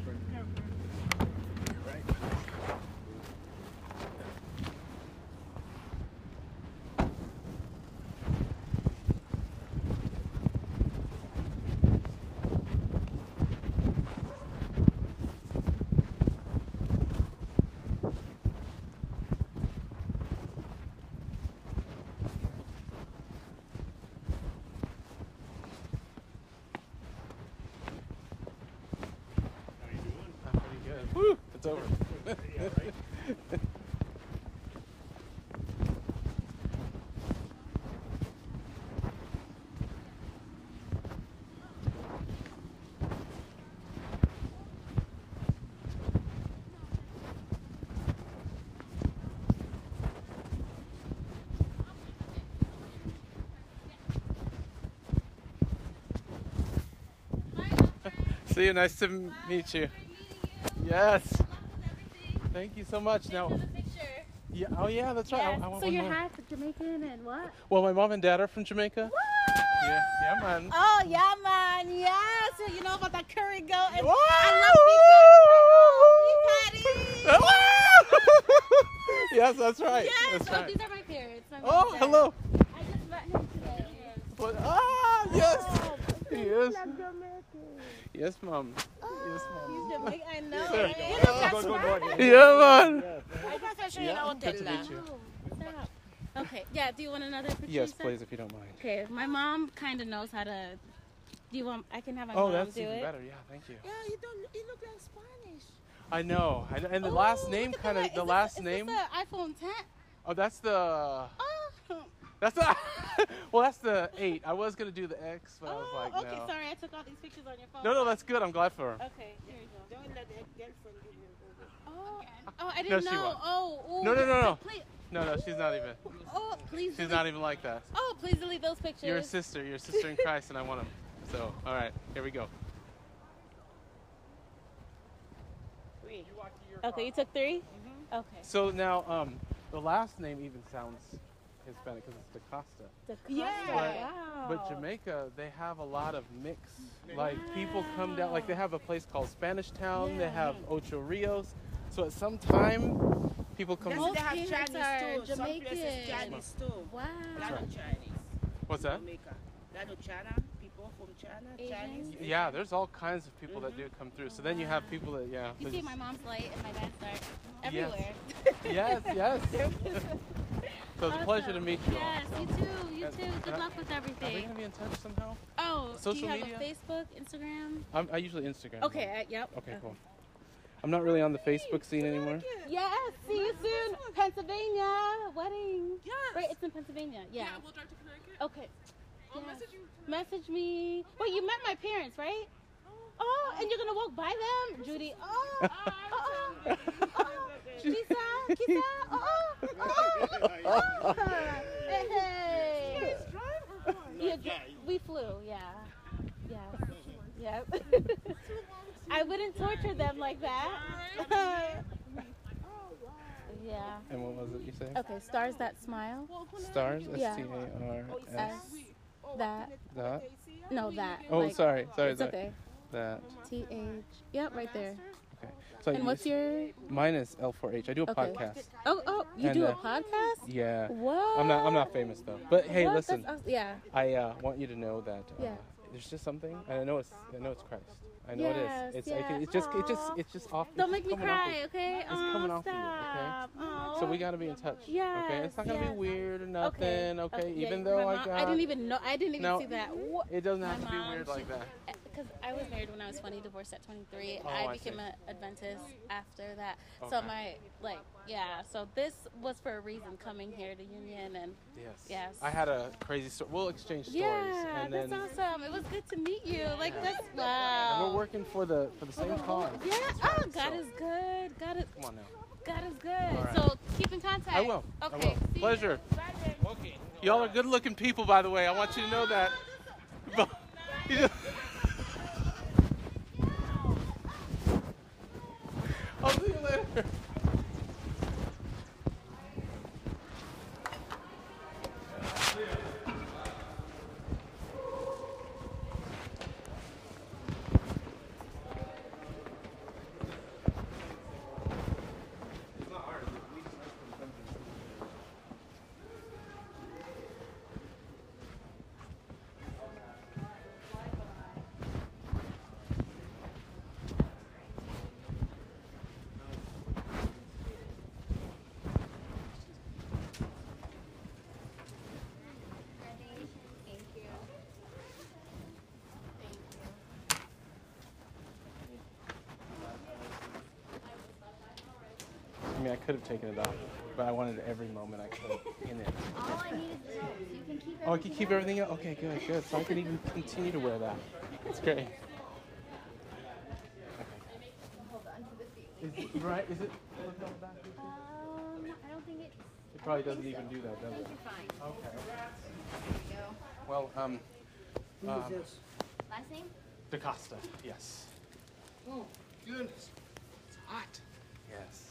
I'm pretty good. Woo! It's over. See you. Nice to meet you. Yes. Thank you so much. Now. Yeah. Oh yeah, that's right. I- I want
so
one
your
more.
hat's Jamaican and what?
Well, my mom and dad are from Jamaica. Yeah, yeah, man.
Oh, yeah, man. Yeah. So you know about that curry goat. And! I love
yes, that's right.
Yes.
That's
oh,
right.
these are my parents. My
Oh,
mom and dad.
hello.
I just met him today.
What? Ah, yes.
Oh,
Yes.
like Jamaican.
Yes, mom. Yes, oh, mom.
He's Jamaican. I know.
Sir.
right? Eh? You know, that's right.
Yeah, man.
I got
special
Yeah,
in
good to meet you.
Oh, Stop. Okay, yeah, do you want another picture?
Yes, please, if you don't mind.
Okay, my mom kind of knows how to. Do you want? I can have my
Oh,
mom
that's even better. Yeah, thank you.
Yeah, you don't. You look like Spanish.
I know. I know. And the last name kind of the last name.
Is this the iPhone 10?
Oh, that's the.
Oh.
That's the. well, that's the eight. I was gonna do the X, but I was like,
okay,
no.
sorry, I took all these pictures on your phone.
No, no, that's good. I'm glad for her.
Okay, here you go.
Don't let the girlfriend give you
Oh, oh, I didn't
she
know.
won't.
Oh, ooh.
No, no, no, no.
Please,
No, no, she's not even.
oh, please.
She's
delete-
not even like that.
Oh, please delete those pictures.
You're a sister. You're a sister in Christ, and I want them. So, all right, here we go.
Okay, you took 3
Mm-hmm.
Okay.
So now, um, the last name even sounds Hispanic because it's DaCosta.
Yeah.
But,
Wow.
but Jamaica, they have a lot of mix. Like people come down, like they have a place called Spanish Town. They have Ocho Rios. So at some time, people come.
Yes, they have
Most
Chinese
parents
too.
are
Some places Chinese too.
Wow.
Lot of Chinese.
What's that?
Jamaica. Lot of China. People from China. Chinese.
Yeah, there's all kinds of people that mm-hmm. do come through. So then you have people that, yeah.
You see, my mom's light and my dad's dark.
Yes.
Everywhere.
yes, yes. So it's a pleasure to meet you. all.
Yes, you too. You
And-
too. Good
and-
luck with everything.
Are we
everything.
gonna be in touch somehow?
Oh, do
Social
you have
media?
a Facebook, Instagram?
I'm, I usually Instagram.
Okay, uh, yep.
Okay, cool. I'm not really on the Facebook scene anymore.
Yes, see you soon. Pennsylvania wedding. Yes. Right, it's in Pennsylvania. Yeah. Yeah.
We'll drive to Connecticut.
Okay.
I'll
Yeah.
message you.
Message me. Wait, you met my parents, right? Oh, and you're gonna walk by them, Judy. Oh, oh, oh, oh. Kisa, Kisa. Oh, oh, oh. oh. Hey, hey. Yeah, dr- we flew. Yeah, yeah, yeah. I wouldn't torture them like that. yeah.
And what was it you said?
Okay, stars that smile.
Stars?
Yeah.
S T A R
S.
S.
That.
That.
No, that.
Oh,
like-
sorry, sorry.
It's
that.
okay.
That.
T H. Yep, right there.
Okay. So
and
you-
what's your?
Mine is L4H. I do a
Okay.
podcast.
Oh, oh, you
And,
do a
uh,
podcast?
Yeah.
What?
I'm not. I'm not famous though. But hey,
What?
listen.
That's awes- yeah.
I uh, want you to know that uh,
Yeah.
there's just something. And I know it's. I know it's Christ. I know
Yes,
it is. It's. I
yeah.
can, it's just. It just. It's just off.
Don't make me
off
cry, okay?
It's
Aw,
coming off
stop.
of you. Okay. So we gotta be in touch. Yeah. Okay. It's not gonna
yes.
be weird or nothing. Okay.
Okay, yeah,
Even
my
though I got.
I didn't even know. I didn't even
No,
see that. What?
It doesn't have
My
to be
mom,
weird like that.
Because I was married when I was 20, divorced at 23.
Oh,
I
I
became an Adventist after that. So my like yeah. So this was for a reason coming here to Union and
Yes.
yes.
I had a crazy story. We'll exchange stories.
yeah,
and
that's
then,
awesome. It was good to meet you. Like that's
And we're working for the for the same oh, cause.
Yeah. Oh, God is good. God is
Come on now.
God is good.
All right.
So keep in contact.
I will.
Okay.
I will.
see you.
Pleasure. Y'all are good looking people, by the way. I want you to know that. Oh, You just- I'll see you later. I mean, I could have taken it off, but I wanted every moment I could in it.
All I need is the. You can keep
Oh, I can keep everything up? Okay, good, good. So I can even continue to wear that. That's great.
Hold on to the feet.
Is it, right? Is it?
Um, I don't think it's.
It probably doesn't even
so.
do that, does it?
you're fine.
Okay.
There we go.
Well, um, um,
Last name?
DaCosta, yes.
Oh, goodness. It's hot.
Yes.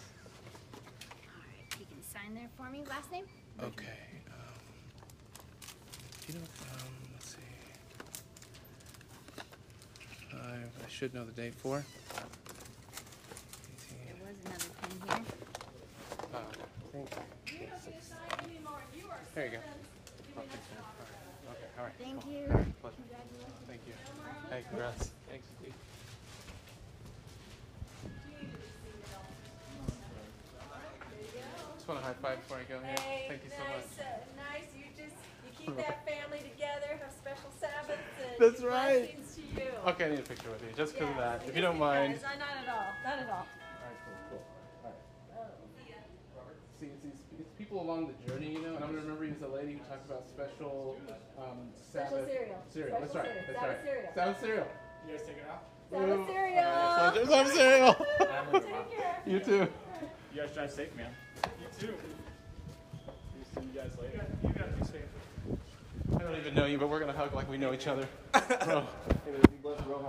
Alright, you can sign there for me. Last name?
Okay. Um, you know, um, let's see. Five, I should know the date for.
There was another pen here.
Uh, I think six. There you go. Okay, all right.
Thank you.
All right, pleasure. Thank you. Hey, congrats. Thanks. Just want to high five before I go here.
Hey,
Thank you so
nice,
much.
Uh, nice. You just you keep that family together, have special Sabbaths, and
That's right.
blessings to you.
Okay, I need a picture with you, just because of that. If you don't
guys.
mind.
No, not at all. Not at all.
Alright, cool, cool. Alright. See, it's, these, it's people along the journey, you know, and I'm gonna remember you as a lady who talked about special, um,
Special
Sabbath
cereal.
Cereal, that's right,
cereal.
that's
Sabbath
right.
cereal.
Sabbath cereal.
You guys take it out?
Sabbath cereal.
There's some cereal.
Take care.
You too.
You guys drive safe, man. You too. See you guys later. You guys be safe.
I don't even know you, but we're gonna hug like we know each other. Bro.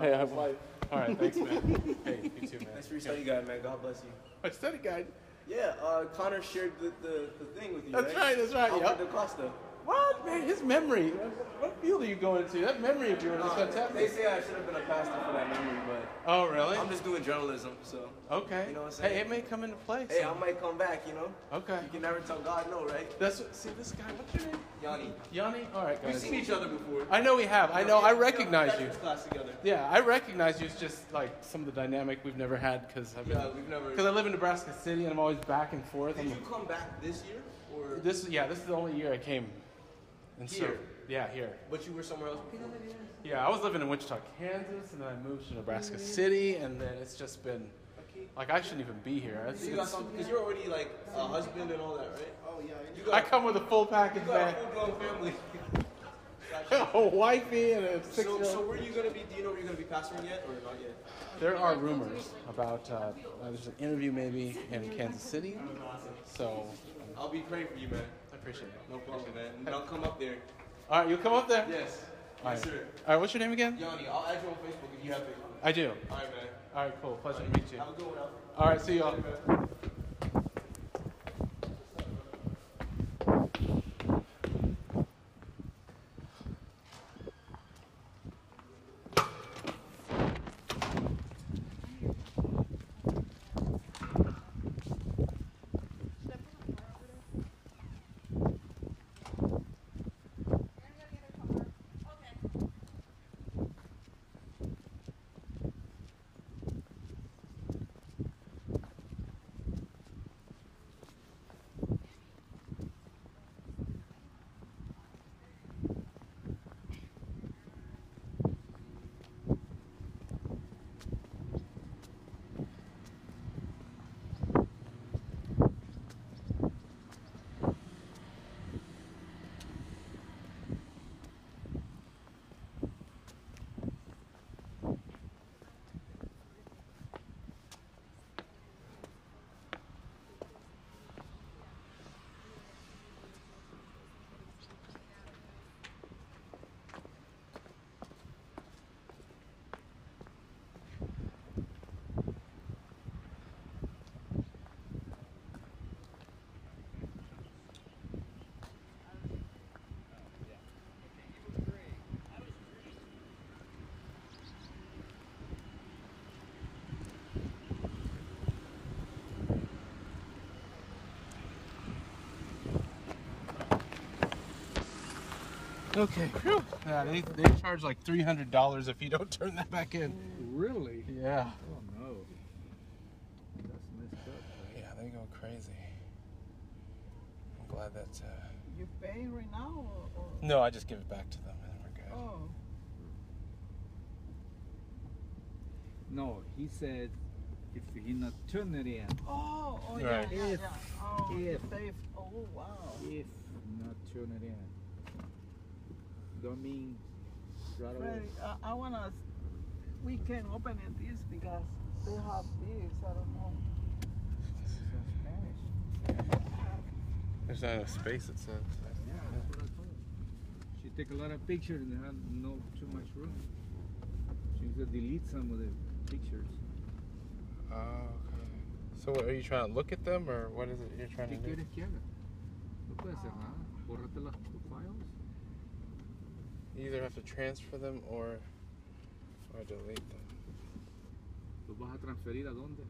Hey,
I-
how's life?
All right, thanks, man. Hey, you too, man.
Thanks for your study guide, man. God bless you.
My study guide.
Yeah, uh, Connor shared the, the, the thing with you.
That's right, that's right,
Alfred
yep.
DaCosta.
What man? His memory. What field are you going into? That memory of yours is
Uh,
fantastic.
They say I should have been a pastor for that memory, but
Oh, really?
I'm just doing journalism, so.
Okay.
You know what I'm saying?
Hey, it may come into play.
Hey, I might come back, you know?
Okay.
You can never tell God no, right?
That's what, see this guy. What's your name?
Yanni.
Yanni. All right, guys.
We've seen each other before.
I know we have. I know. I recognize you.
Class together.
Yeah, I recognize you. It's just like some of the dynamic we've never had because I've been.
Yeah, we've never-
Because I live in Nebraska City and I'm always back and forth.
Did
I'm-
you come back this year? Or
This yeah, this is the only year I came. And so
Here?
yeah, here.
But you were somewhere else before?
Yeah, I was living in Wichita, Kansas, and then I moved to Nebraska City, and then it's just been like I shouldn't even be here. It's,
So you got
it's-
some, because you're already like a husband and all that, right? Oh, yeah. You
I come with a full package,
you got
man.
a full blown family.
a wifey and a six
So,
year
so where are you going to be? Do you know where you're going to be pastoring yet or not yet?
There are rumors about uh, uh, there's an interview maybe in Kansas City. So
I'll be praying for you, man.
Appreciate it.
No problem, man. And I'll come up there.
All right, you'll come up there.
Yes.
All
Yes, sir.
All right, what's your name again?
Yanni, I'll add you on Facebook if you have Facebook.
I do.
All right, man.
All right, cool. Pleasure to meet you.
Have a good one,
All right, see y'all. Okay. Phew. Yeah, they, they charge like three hundred dollars if you don't turn that back in.
Really?
Yeah.
Oh no. That's messed up.
Yeah, they go crazy. I'm glad that. Uh...
You paying right now? Or, or?
No, I just give it back to them and we're good.
Oh.
No, he said if he not turn it in.
Oh, oh yeah,
Right.
yeah,
If-
yeah. Oh,
if-
they, oh wow.
If not turn it in. Don't mean right away.
I, I wanna. We can open it this because they have this. I don't know.
There's not enough space, it says.
Yeah, that's what I told her. She take a lot of pictures and had no too much room. She said delete some of the pictures.
Oh, okay. So, what, are you trying to look at them, or what is it you're trying to
¿Qué
do?
quieres que haga? No puede hacer nada. Bórrate las files.
You either have to transfer them or, or delete them.
¿Los vas a transferir a dónde?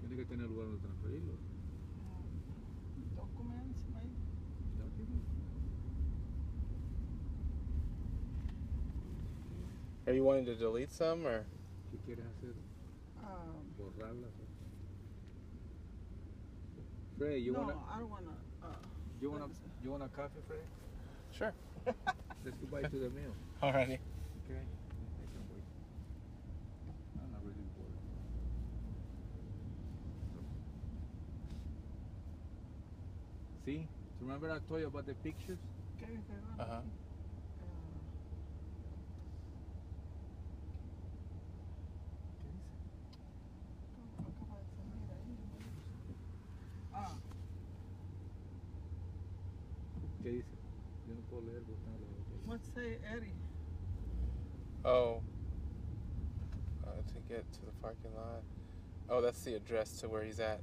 Tiene que tener lugar donde transferirlos.
Documents, maybe.
Are you wanting to delete some, or?
¿Qué quieres hacer?
Um,
Borrarlas.
Fred, you
no,
wanna
I don't wanna. Uh,
you wanna you want a coffee, Fred?
Sure.
Let's go back to the meal.
Alrighty.
Okay. I can wait. I'm not really bored. See? Remember I told you about the pictures?
Uh huh.
Ah,
¿Qué dice? Yo no puedo leer porque no leo.
what say Eddie?
Oh. Uh, to get to the parking lot. Oh, that's the address to where he's at.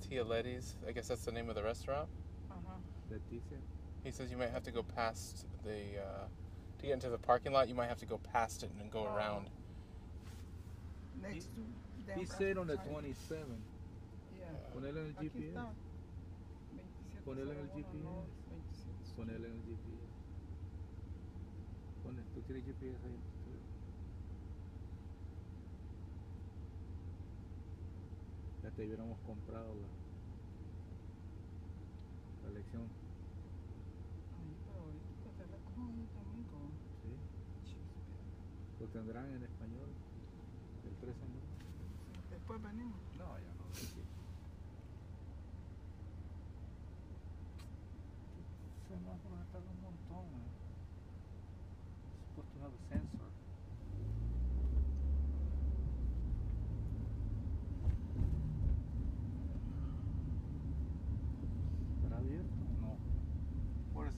Tia Letty's. I guess that's the name of the restaurant.
Uh-huh.
Leticia?
He says you might have to go past the. Uh, to get into the parking lot, you might have to go past it and then go around.
Next to them.
He said on the
right?
27.
Yeah.
Ponele en el
Aquí
GPS.
está.
Ponele en el GPS. Ponele en el GPS. Tú tienes GPS ahí. Ya te hubiéramos comprado la, la lección.
Ay, pero ahorita te recojo un domingo.
¿sí? Lo tendrán en español. El 13 no.
Después venimos.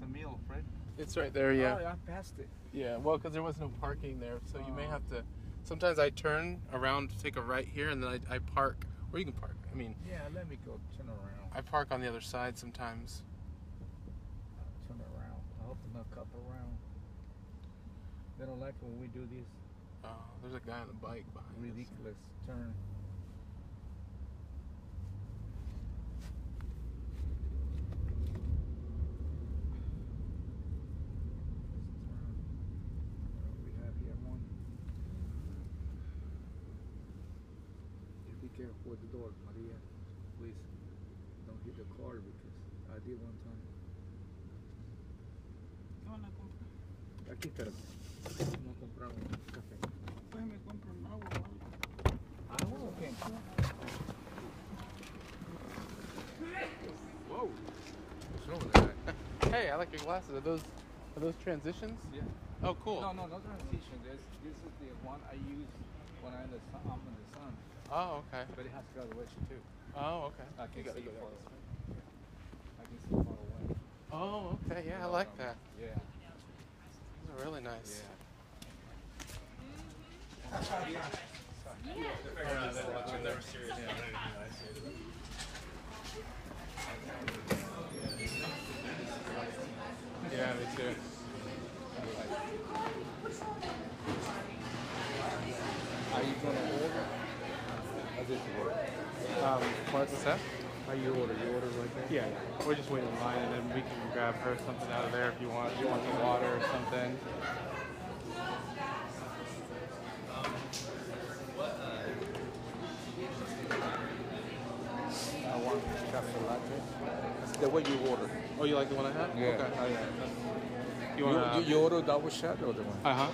The meal, Fred?
It's right there, yeah.
Oh, I passed it.
Yeah, well, because there was no parking there, so you may oh. have to. Sometimes I turn around to take a right here, and then I, I park. Or you can park. I mean,
Yeah, let me go turn around.
I park on the other side sometimes.
Turn around. I hope they're not around. They don't like it when we do this
Oh, there's a guy on a bike behind us.
ridiculous turn. We have here one. You be careful with the door, Maria. Please don't hit the car because I did one time.
¿Qué van a comprar?
Aquí espérate. No compramos café.
Pues me compro un agua
¿Agua o qué?
Whoa. What's wrong with that? hey, I like your glasses. Are those are those transitions?
Yeah.
Oh, cool.
No, no, no transition. This, this is the one I use when I'm in the sun. I'm in the sun.
Oh, okay.
But it has graduation too.
Oh, okay.
I can
You gotta
see
go
far
that
away. I can see far away.
Oh, okay. Yeah, I like um, that.
Yeah.
Those are really nice. Yeah, me too.
Are you gonna order? Does it work?
Um, what's that?
How you order? You order like that?
Yeah, yeah. We're just waiting in line, and then we can grab her something out of there if you want. If you want some water or something.
I want chocolate latte. The way you order.
Oh, you like the one I have?
Yeah.
Okay.
I-
You want
you, you order double shot or the one?
Uh huh.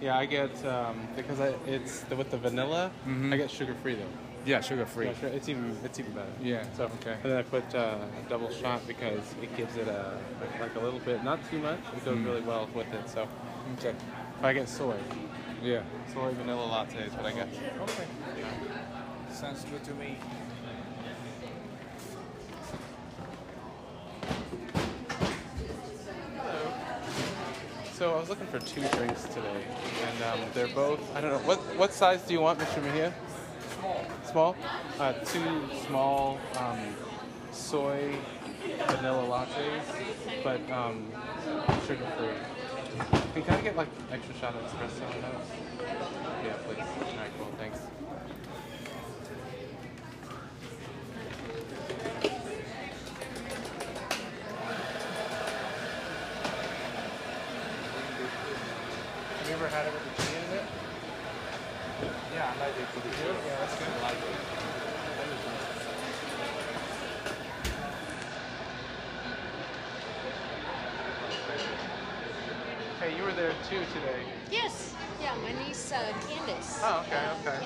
Yeah, I get um, because I it's the, with the vanilla.
Mhm.
I get sugar free though.
Yeah, sugar free.
Yeah, sure. It's even it's even better.
Yeah.
So
okay.
And then I put uh, a double shot because it gives it a like a little bit, not too much. It goes
Mm.
really well with it. So
Okay.
if I get soy,
Yeah.
soy vanilla latte is what I get.
Okay. Sounds good to me.
So I was looking for two drinks today, and um, they're both. I don't know what what size do you want, Mr. Mejia?
Small.
Uh, two small um, soy vanilla lattes, but um, sugar free. Hey, can I get like extra shot of espresso on those? Yeah, please. All right, cool. Thanks. Have you ever had it with the tea in it?
Yeah, I like it.
Yeah, that's good. I like it. you were there too today.
Yes. Yeah, my niece uh, Candace.
Oh, okay, okay,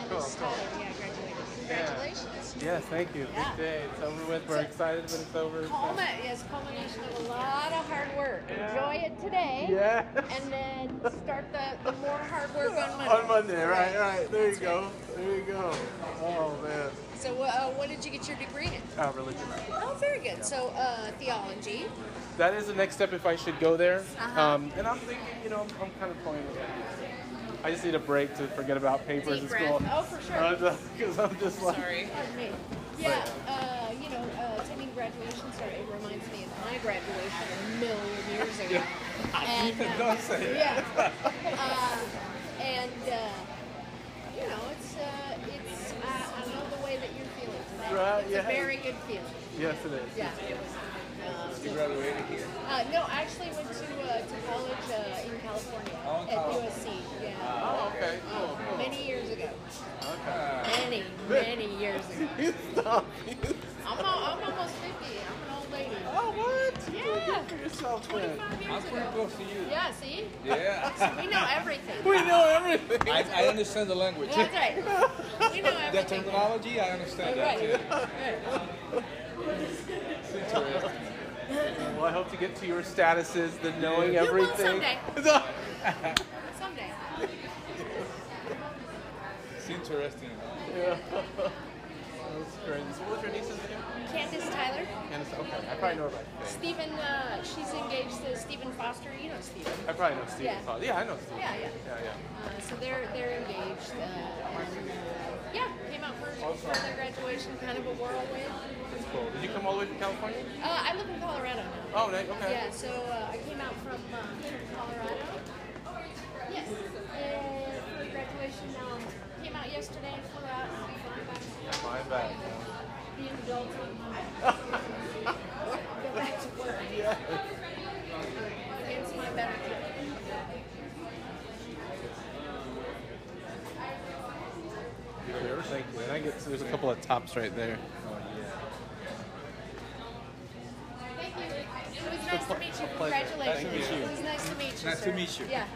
Yes, thank you.
Yeah.
Big day. It's over with. We're excited, but it's over.
Culmin- yes, culmination of a lot of hard work. Enjoy it today.
Yeah.
And then start the, the more hard work on Monday.
On Monday, right, right. There you go. There you go. Oh man.
So, uh, what did you get your degree in?
Uh, religion.
Oh, very good. So, uh, theology.
That is the next step if I should go there.
Uh-huh.
Um, and I'm thinking, you know, I'm, I'm kind of toying with it. I just need a break to forget about papers
Deep
in school.
breath. Oh, for sure.
Because I'm just like.
Sorry. Pardon me. Yeah, uh, you know, uh, attending graduation ceremony it reminds me of my graduation a million years ago. and, uh,
Don't say it.
Yeah. Uh, and, uh, you know, it's, uh, it's, I, I know the way that you're feeling today.
Right,
it's
yeah.
a very good feeling.
Yes, it is.
Yeah, it was. Uh,
You
so-
graduated here?
Uh, no, I actually went to uh, to college uh, in California
Oh,
at
California.
USC. Yeah.
Oh, okay. Cool,
Uh,
cool.
Many years ago.
Okay.
Many, many years ago.
Stop.
I'm, al- I'm almost 50. I'm an old lady.
Oh, what?
Yeah.
Good for yourself, man.
25 years
I'm pretty
ago.
close to you.
Yeah, see?
Yeah.
We know everything.
We know everything.
I, I understand the language.
That's right. We know
The
everything.
terminology, I understand that
Right.
too.
It's. Well, I hope to get to your statuses, the knowing
You will
everything.
someday. Someday.
It's interesting.
Yeah. That's crazy. So what was your niece's name?
Candace Tyler.
Candace. Okay, I probably know her by face.
Stephen, uh, she's engaged to Stephen Foster. You know Stephen.
I probably know Stephen
Yeah.
Yeah, I know Steve.
Yeah, yeah.
Yeah, yeah.
Uh, so they're they're engaged. Uh, and, uh, yeah, came out for, for their graduation, kind of a whirlwind.
That's cool. Did you come all the way from California?
Uh, I live in Colorado now.
Oh. Okay.
Yeah, so uh, I came out from, uh, from Colorado. Yes. And for graduation now, um, came out yesterday, flew out, and flying back.
Flying back.
Being an adult. Go back to work. Against my better judgment.
Thank you. And I get there's a couple of tops right there.
Thank you. It was nice to meet you. Congratulations.
Nice to meet you.
It was nice to meet you.
Nice to meet you.
Yeah.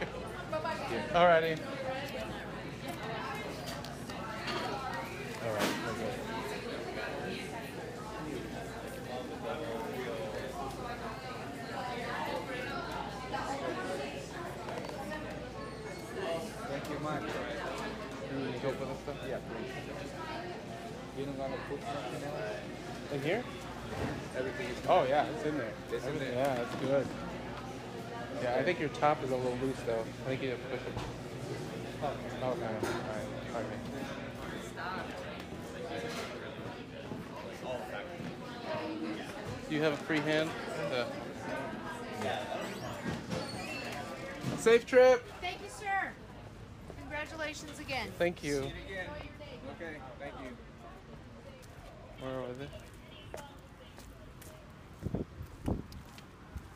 Bye-bye.
Alrighty. All right.
Thank uh, you much.
You to go for stuff?
Yeah, please. You don't gonna put something else?
In here?
Everything is
Oh yeah, it's in there.
It's in there.
Yeah, it's good. Yeah, I think your top is a little loose though. I think you have to push it. Okay. All right. Okay. Do you have a free hand? Uh, Safe trip.
Thank you, sir. Congratulations again.
Thank you.
again. Okay, thank you.
Where was it?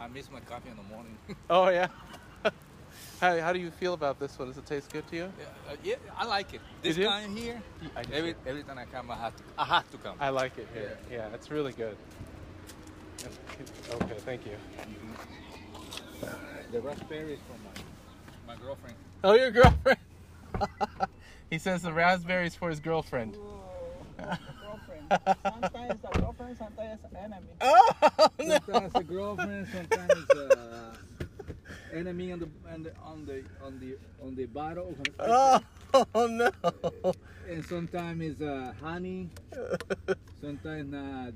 I miss my coffee in the morning.
Oh yeah. how, how do you feel about this one? Does it taste good to you?
Yeah, uh, yeah, I like it. This
do?
kind here,
I
every every time I come, I have to, I have to come.
I like it here. Yeah, it's really good. Okay, thank you.
The raspberry is from my, my girlfriend.
Oh, your girlfriend. he says the raspberries for his girlfriend.
Girlfriend. Sometimes a girlfriend, sometimes enemy.
Oh,
Sometimes a girlfriend, sometimes uh, enemy on the on the on the on the on the bottle.
Oh, oh no.
And sometimes it's uh, honey. Sometimes not.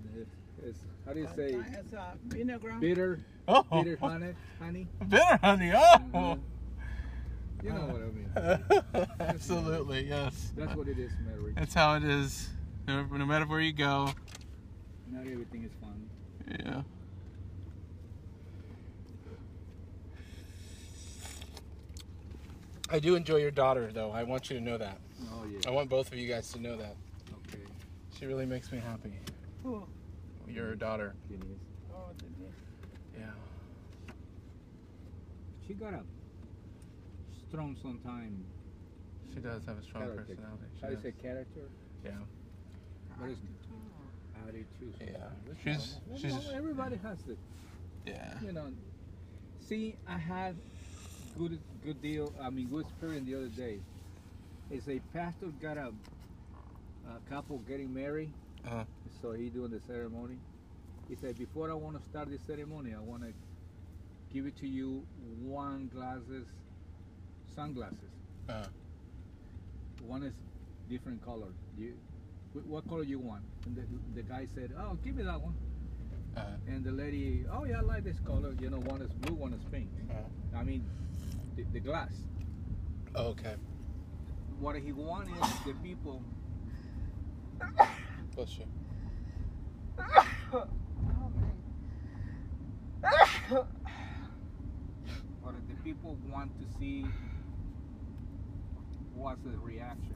It's, how do you say?
Sometimes uh, vinegar.
Bitter.
Oh.
Bitter honey. Honey.
Bitter honey. Oh.
Mhm. You know what I mean.
Absolutely, yes.
That's what it is, Mary.
That's how it is. No, no matter where you go.
Not everything is fun.
Yeah. I do enjoy your daughter, though. I want you to know that.
Oh yeah.
I want both of you guys to know that.
Okay.
She really makes me happy.
Who?
Your daughter.
Denise.
Oh, Denise.
Yeah.
She got a strong sometime.
She does have a strong
character.
personality. She
How do you say character?
Yeah.
What is attitude?
Yeah. She's she's
everybody has it.
Yeah.
You know, see, I had good good deal. I mean, good experience the other day. Is a pastor got a, a couple getting married,
Uh-huh.
so he doing the ceremony. He said, before I want to start the ceremony, I want to give it to you one glasses, sunglasses.
Uh-huh.
One is different color. You, what color you want? And the, the guy said, oh, give me that one.
Uh-huh.
And the lady, oh yeah, I like this color. You know, one is blue, one is pink. I mean, the, the glass.
Okay.
What he wanted the people.
Bless you.
What the people want to see what's the reaction.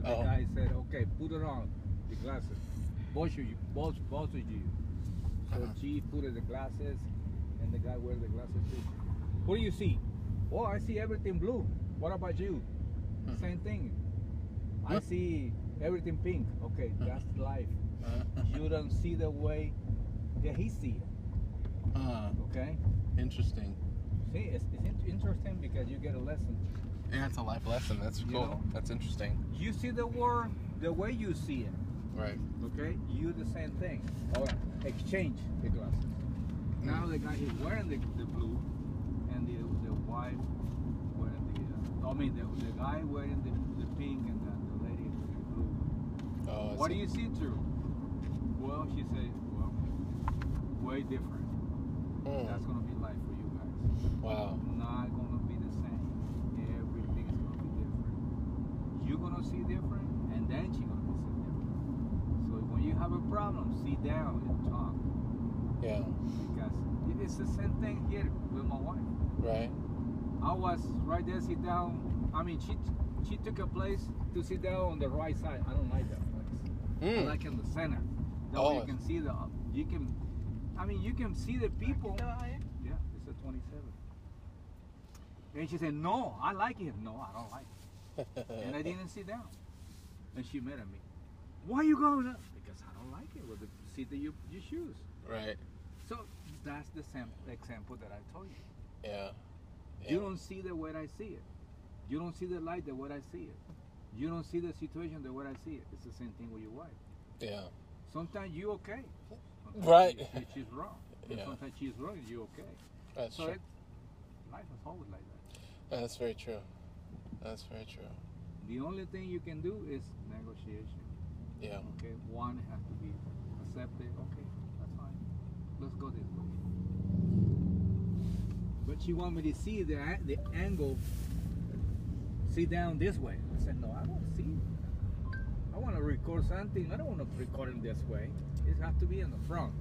The
Oh.
guy said, okay, put it on, the glasses. Both of you, both, both of you. So
Uh-huh.
she put the glasses, and the guy wears the glasses too. What do you see? Oh, I see everything blue. What about you?
Hmm.
Same thing. I see everything pink. Okay, that's life. You don't see the way that he see it.
Uh,
Okay.
interesting.
See, it's, it's in- interesting because you get a lesson.
Yeah, it's a life lesson. That's
You
cool.
know?
That's interesting.
You see the world the way you see it.
Right.
Okay. You the same thing. All right. Exchange the glasses. Now the guy is wearing the, the blue, and the the wife wearing the. Uh, I mean the, the guy wearing the, the pink and the, the lady wearing the blue.
Oh,
what do you see through? Well, she said, well, way different.
Mm.
That's gonna be life for you guys.
Wow.
Not gonna be the same. Everything is gonna be different. You're gonna see different, and then she's gonna be see different. So when you have a problem, sit down and talk.
Yeah.
Because it's the same thing here with my wife.
Right.
I was right there, sit down. I mean, she she took a place to sit down on the right side. I don't like that
Mm.
like in the center. That
Oh.
way you can see the. You can. I mean, you can see the people. Yeah, it's a 27. And she said, "No, I like it." No, I don't like it. and I didn't sit down. And she mad at me. Why are you going up? Because I don't like it with the seat that you you choose.
Right.
So that's the same example that I told you.
Yeah.
You don't see the way I see it. You don't see the light the way I see it. You don't see the situation the way I see it. It's the same thing with your wife.
Yeah.
Sometimes you okay. Sometimes
Right.
she- she's wrong. And
Yeah.
Sometimes she's wrong. You okay.
That's
so
true.
It, life is always like that.
That's very true. That's very true.
The only thing you can do is negotiation.
Yeah.
Okay. One has to be accepted. Okay, that's fine. Let's go this way. But she want me to see the the angle. Sit down this way. I said no. I don't see. I want to record something. I don't want to record it this way. It has to be in the front.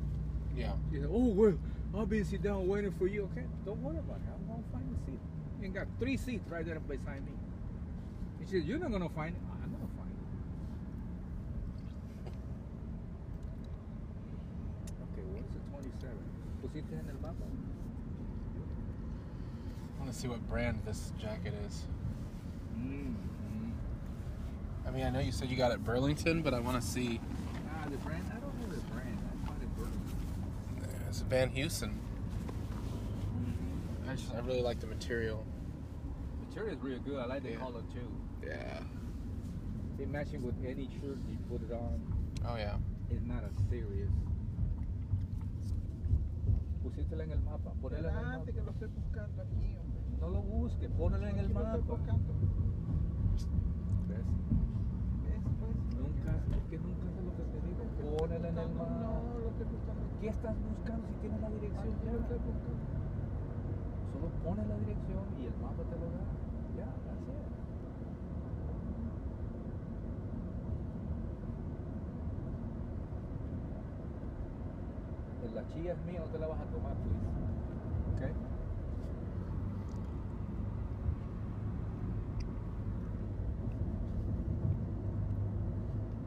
Yeah.
She said, oh well, I'll be sitting down waiting for you. Okay, don't worry about it. I'm gonna find a seat. You got three seats right there beside me. She said, you're not gonna find it. I'm gonna find it. Okay, what's the 27? ¿Pusiste en el mapa?
I want to see what brand this jacket is.
Mm.
I mean, I know you said you got it Burlington, but I want to see.
Ah, the brand? I don't know the brand. I find it Burlington.
It's Van Heusen. I just, I really like the material.
The Material is really good. I like the
Yeah.
color too.
Yeah.
It matching with any shirt you put it on.
Oh yeah.
It's not as serious. Pusítela en el mapa. Ponela en el mapa.
Que lo estoy buscando aquí, hombre.
No lo busques, ponela en el
Aquí lo
mapa. ¿Ves? Nunca, es que nunca sé lo que te digo. Ponela en el mapa.
No, lo buscando.
¿Qué estás buscando si tienes la dirección?
Buscando.
Solo pones la dirección y el mapa te lo da. Ya, that's it. La chía es mía, no te la vas a tomar, please. Okay?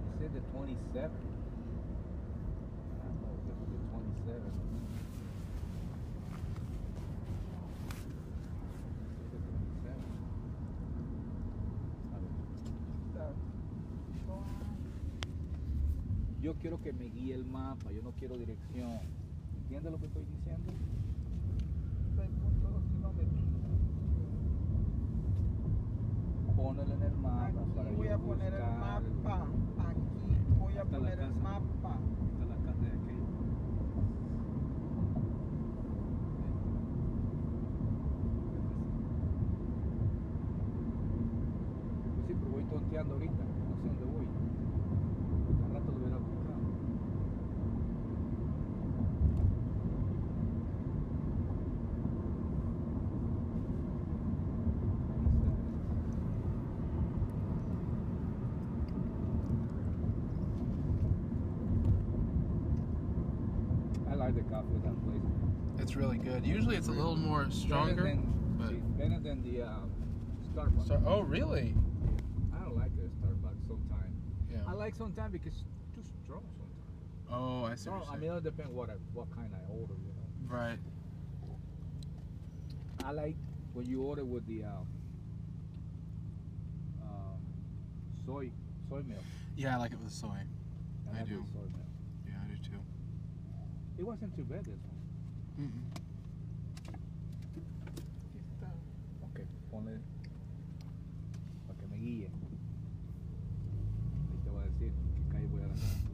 You said the 27. I don't know if it was the 27. Yo quiero que me guíe el mapa, yo no quiero dirección. ¿Entiendes lo que estoy diciendo?
6.2 kilómetros.
Pónelo en el mapa para
Voy a poner el
buscar.
mapa. Aquí a
Esta es la
poner el
casa.
mapa.
Esta es la casa de aquel. Pues sí, pero voy tonteando ahorita, no sé dónde voy. Al rato lo hubiera buscado. I like the coffee at that place.
It's really good. Usually it's a little more stronger.
Better than,
but-
better than the uh, Starbucks.
Star- oh, really?
I don't like the Starbucks sometimes.
Yeah.
I like sometimes because it's too strong sometimes.
Oh, I see
I mean, it depends what I, what kind I order, you know.
Right.
I like when you order with the um, um, soy soy milk.
Yeah, I like it with soy. I
like
do.
soy milk.
Yeah, I do too.
It wasn't too bad this one. Ok, ponle para que me guíe. Ahí te voy a decir qué calle voy a agarrar.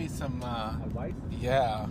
Me some. Uh,
Advice?
Yeah.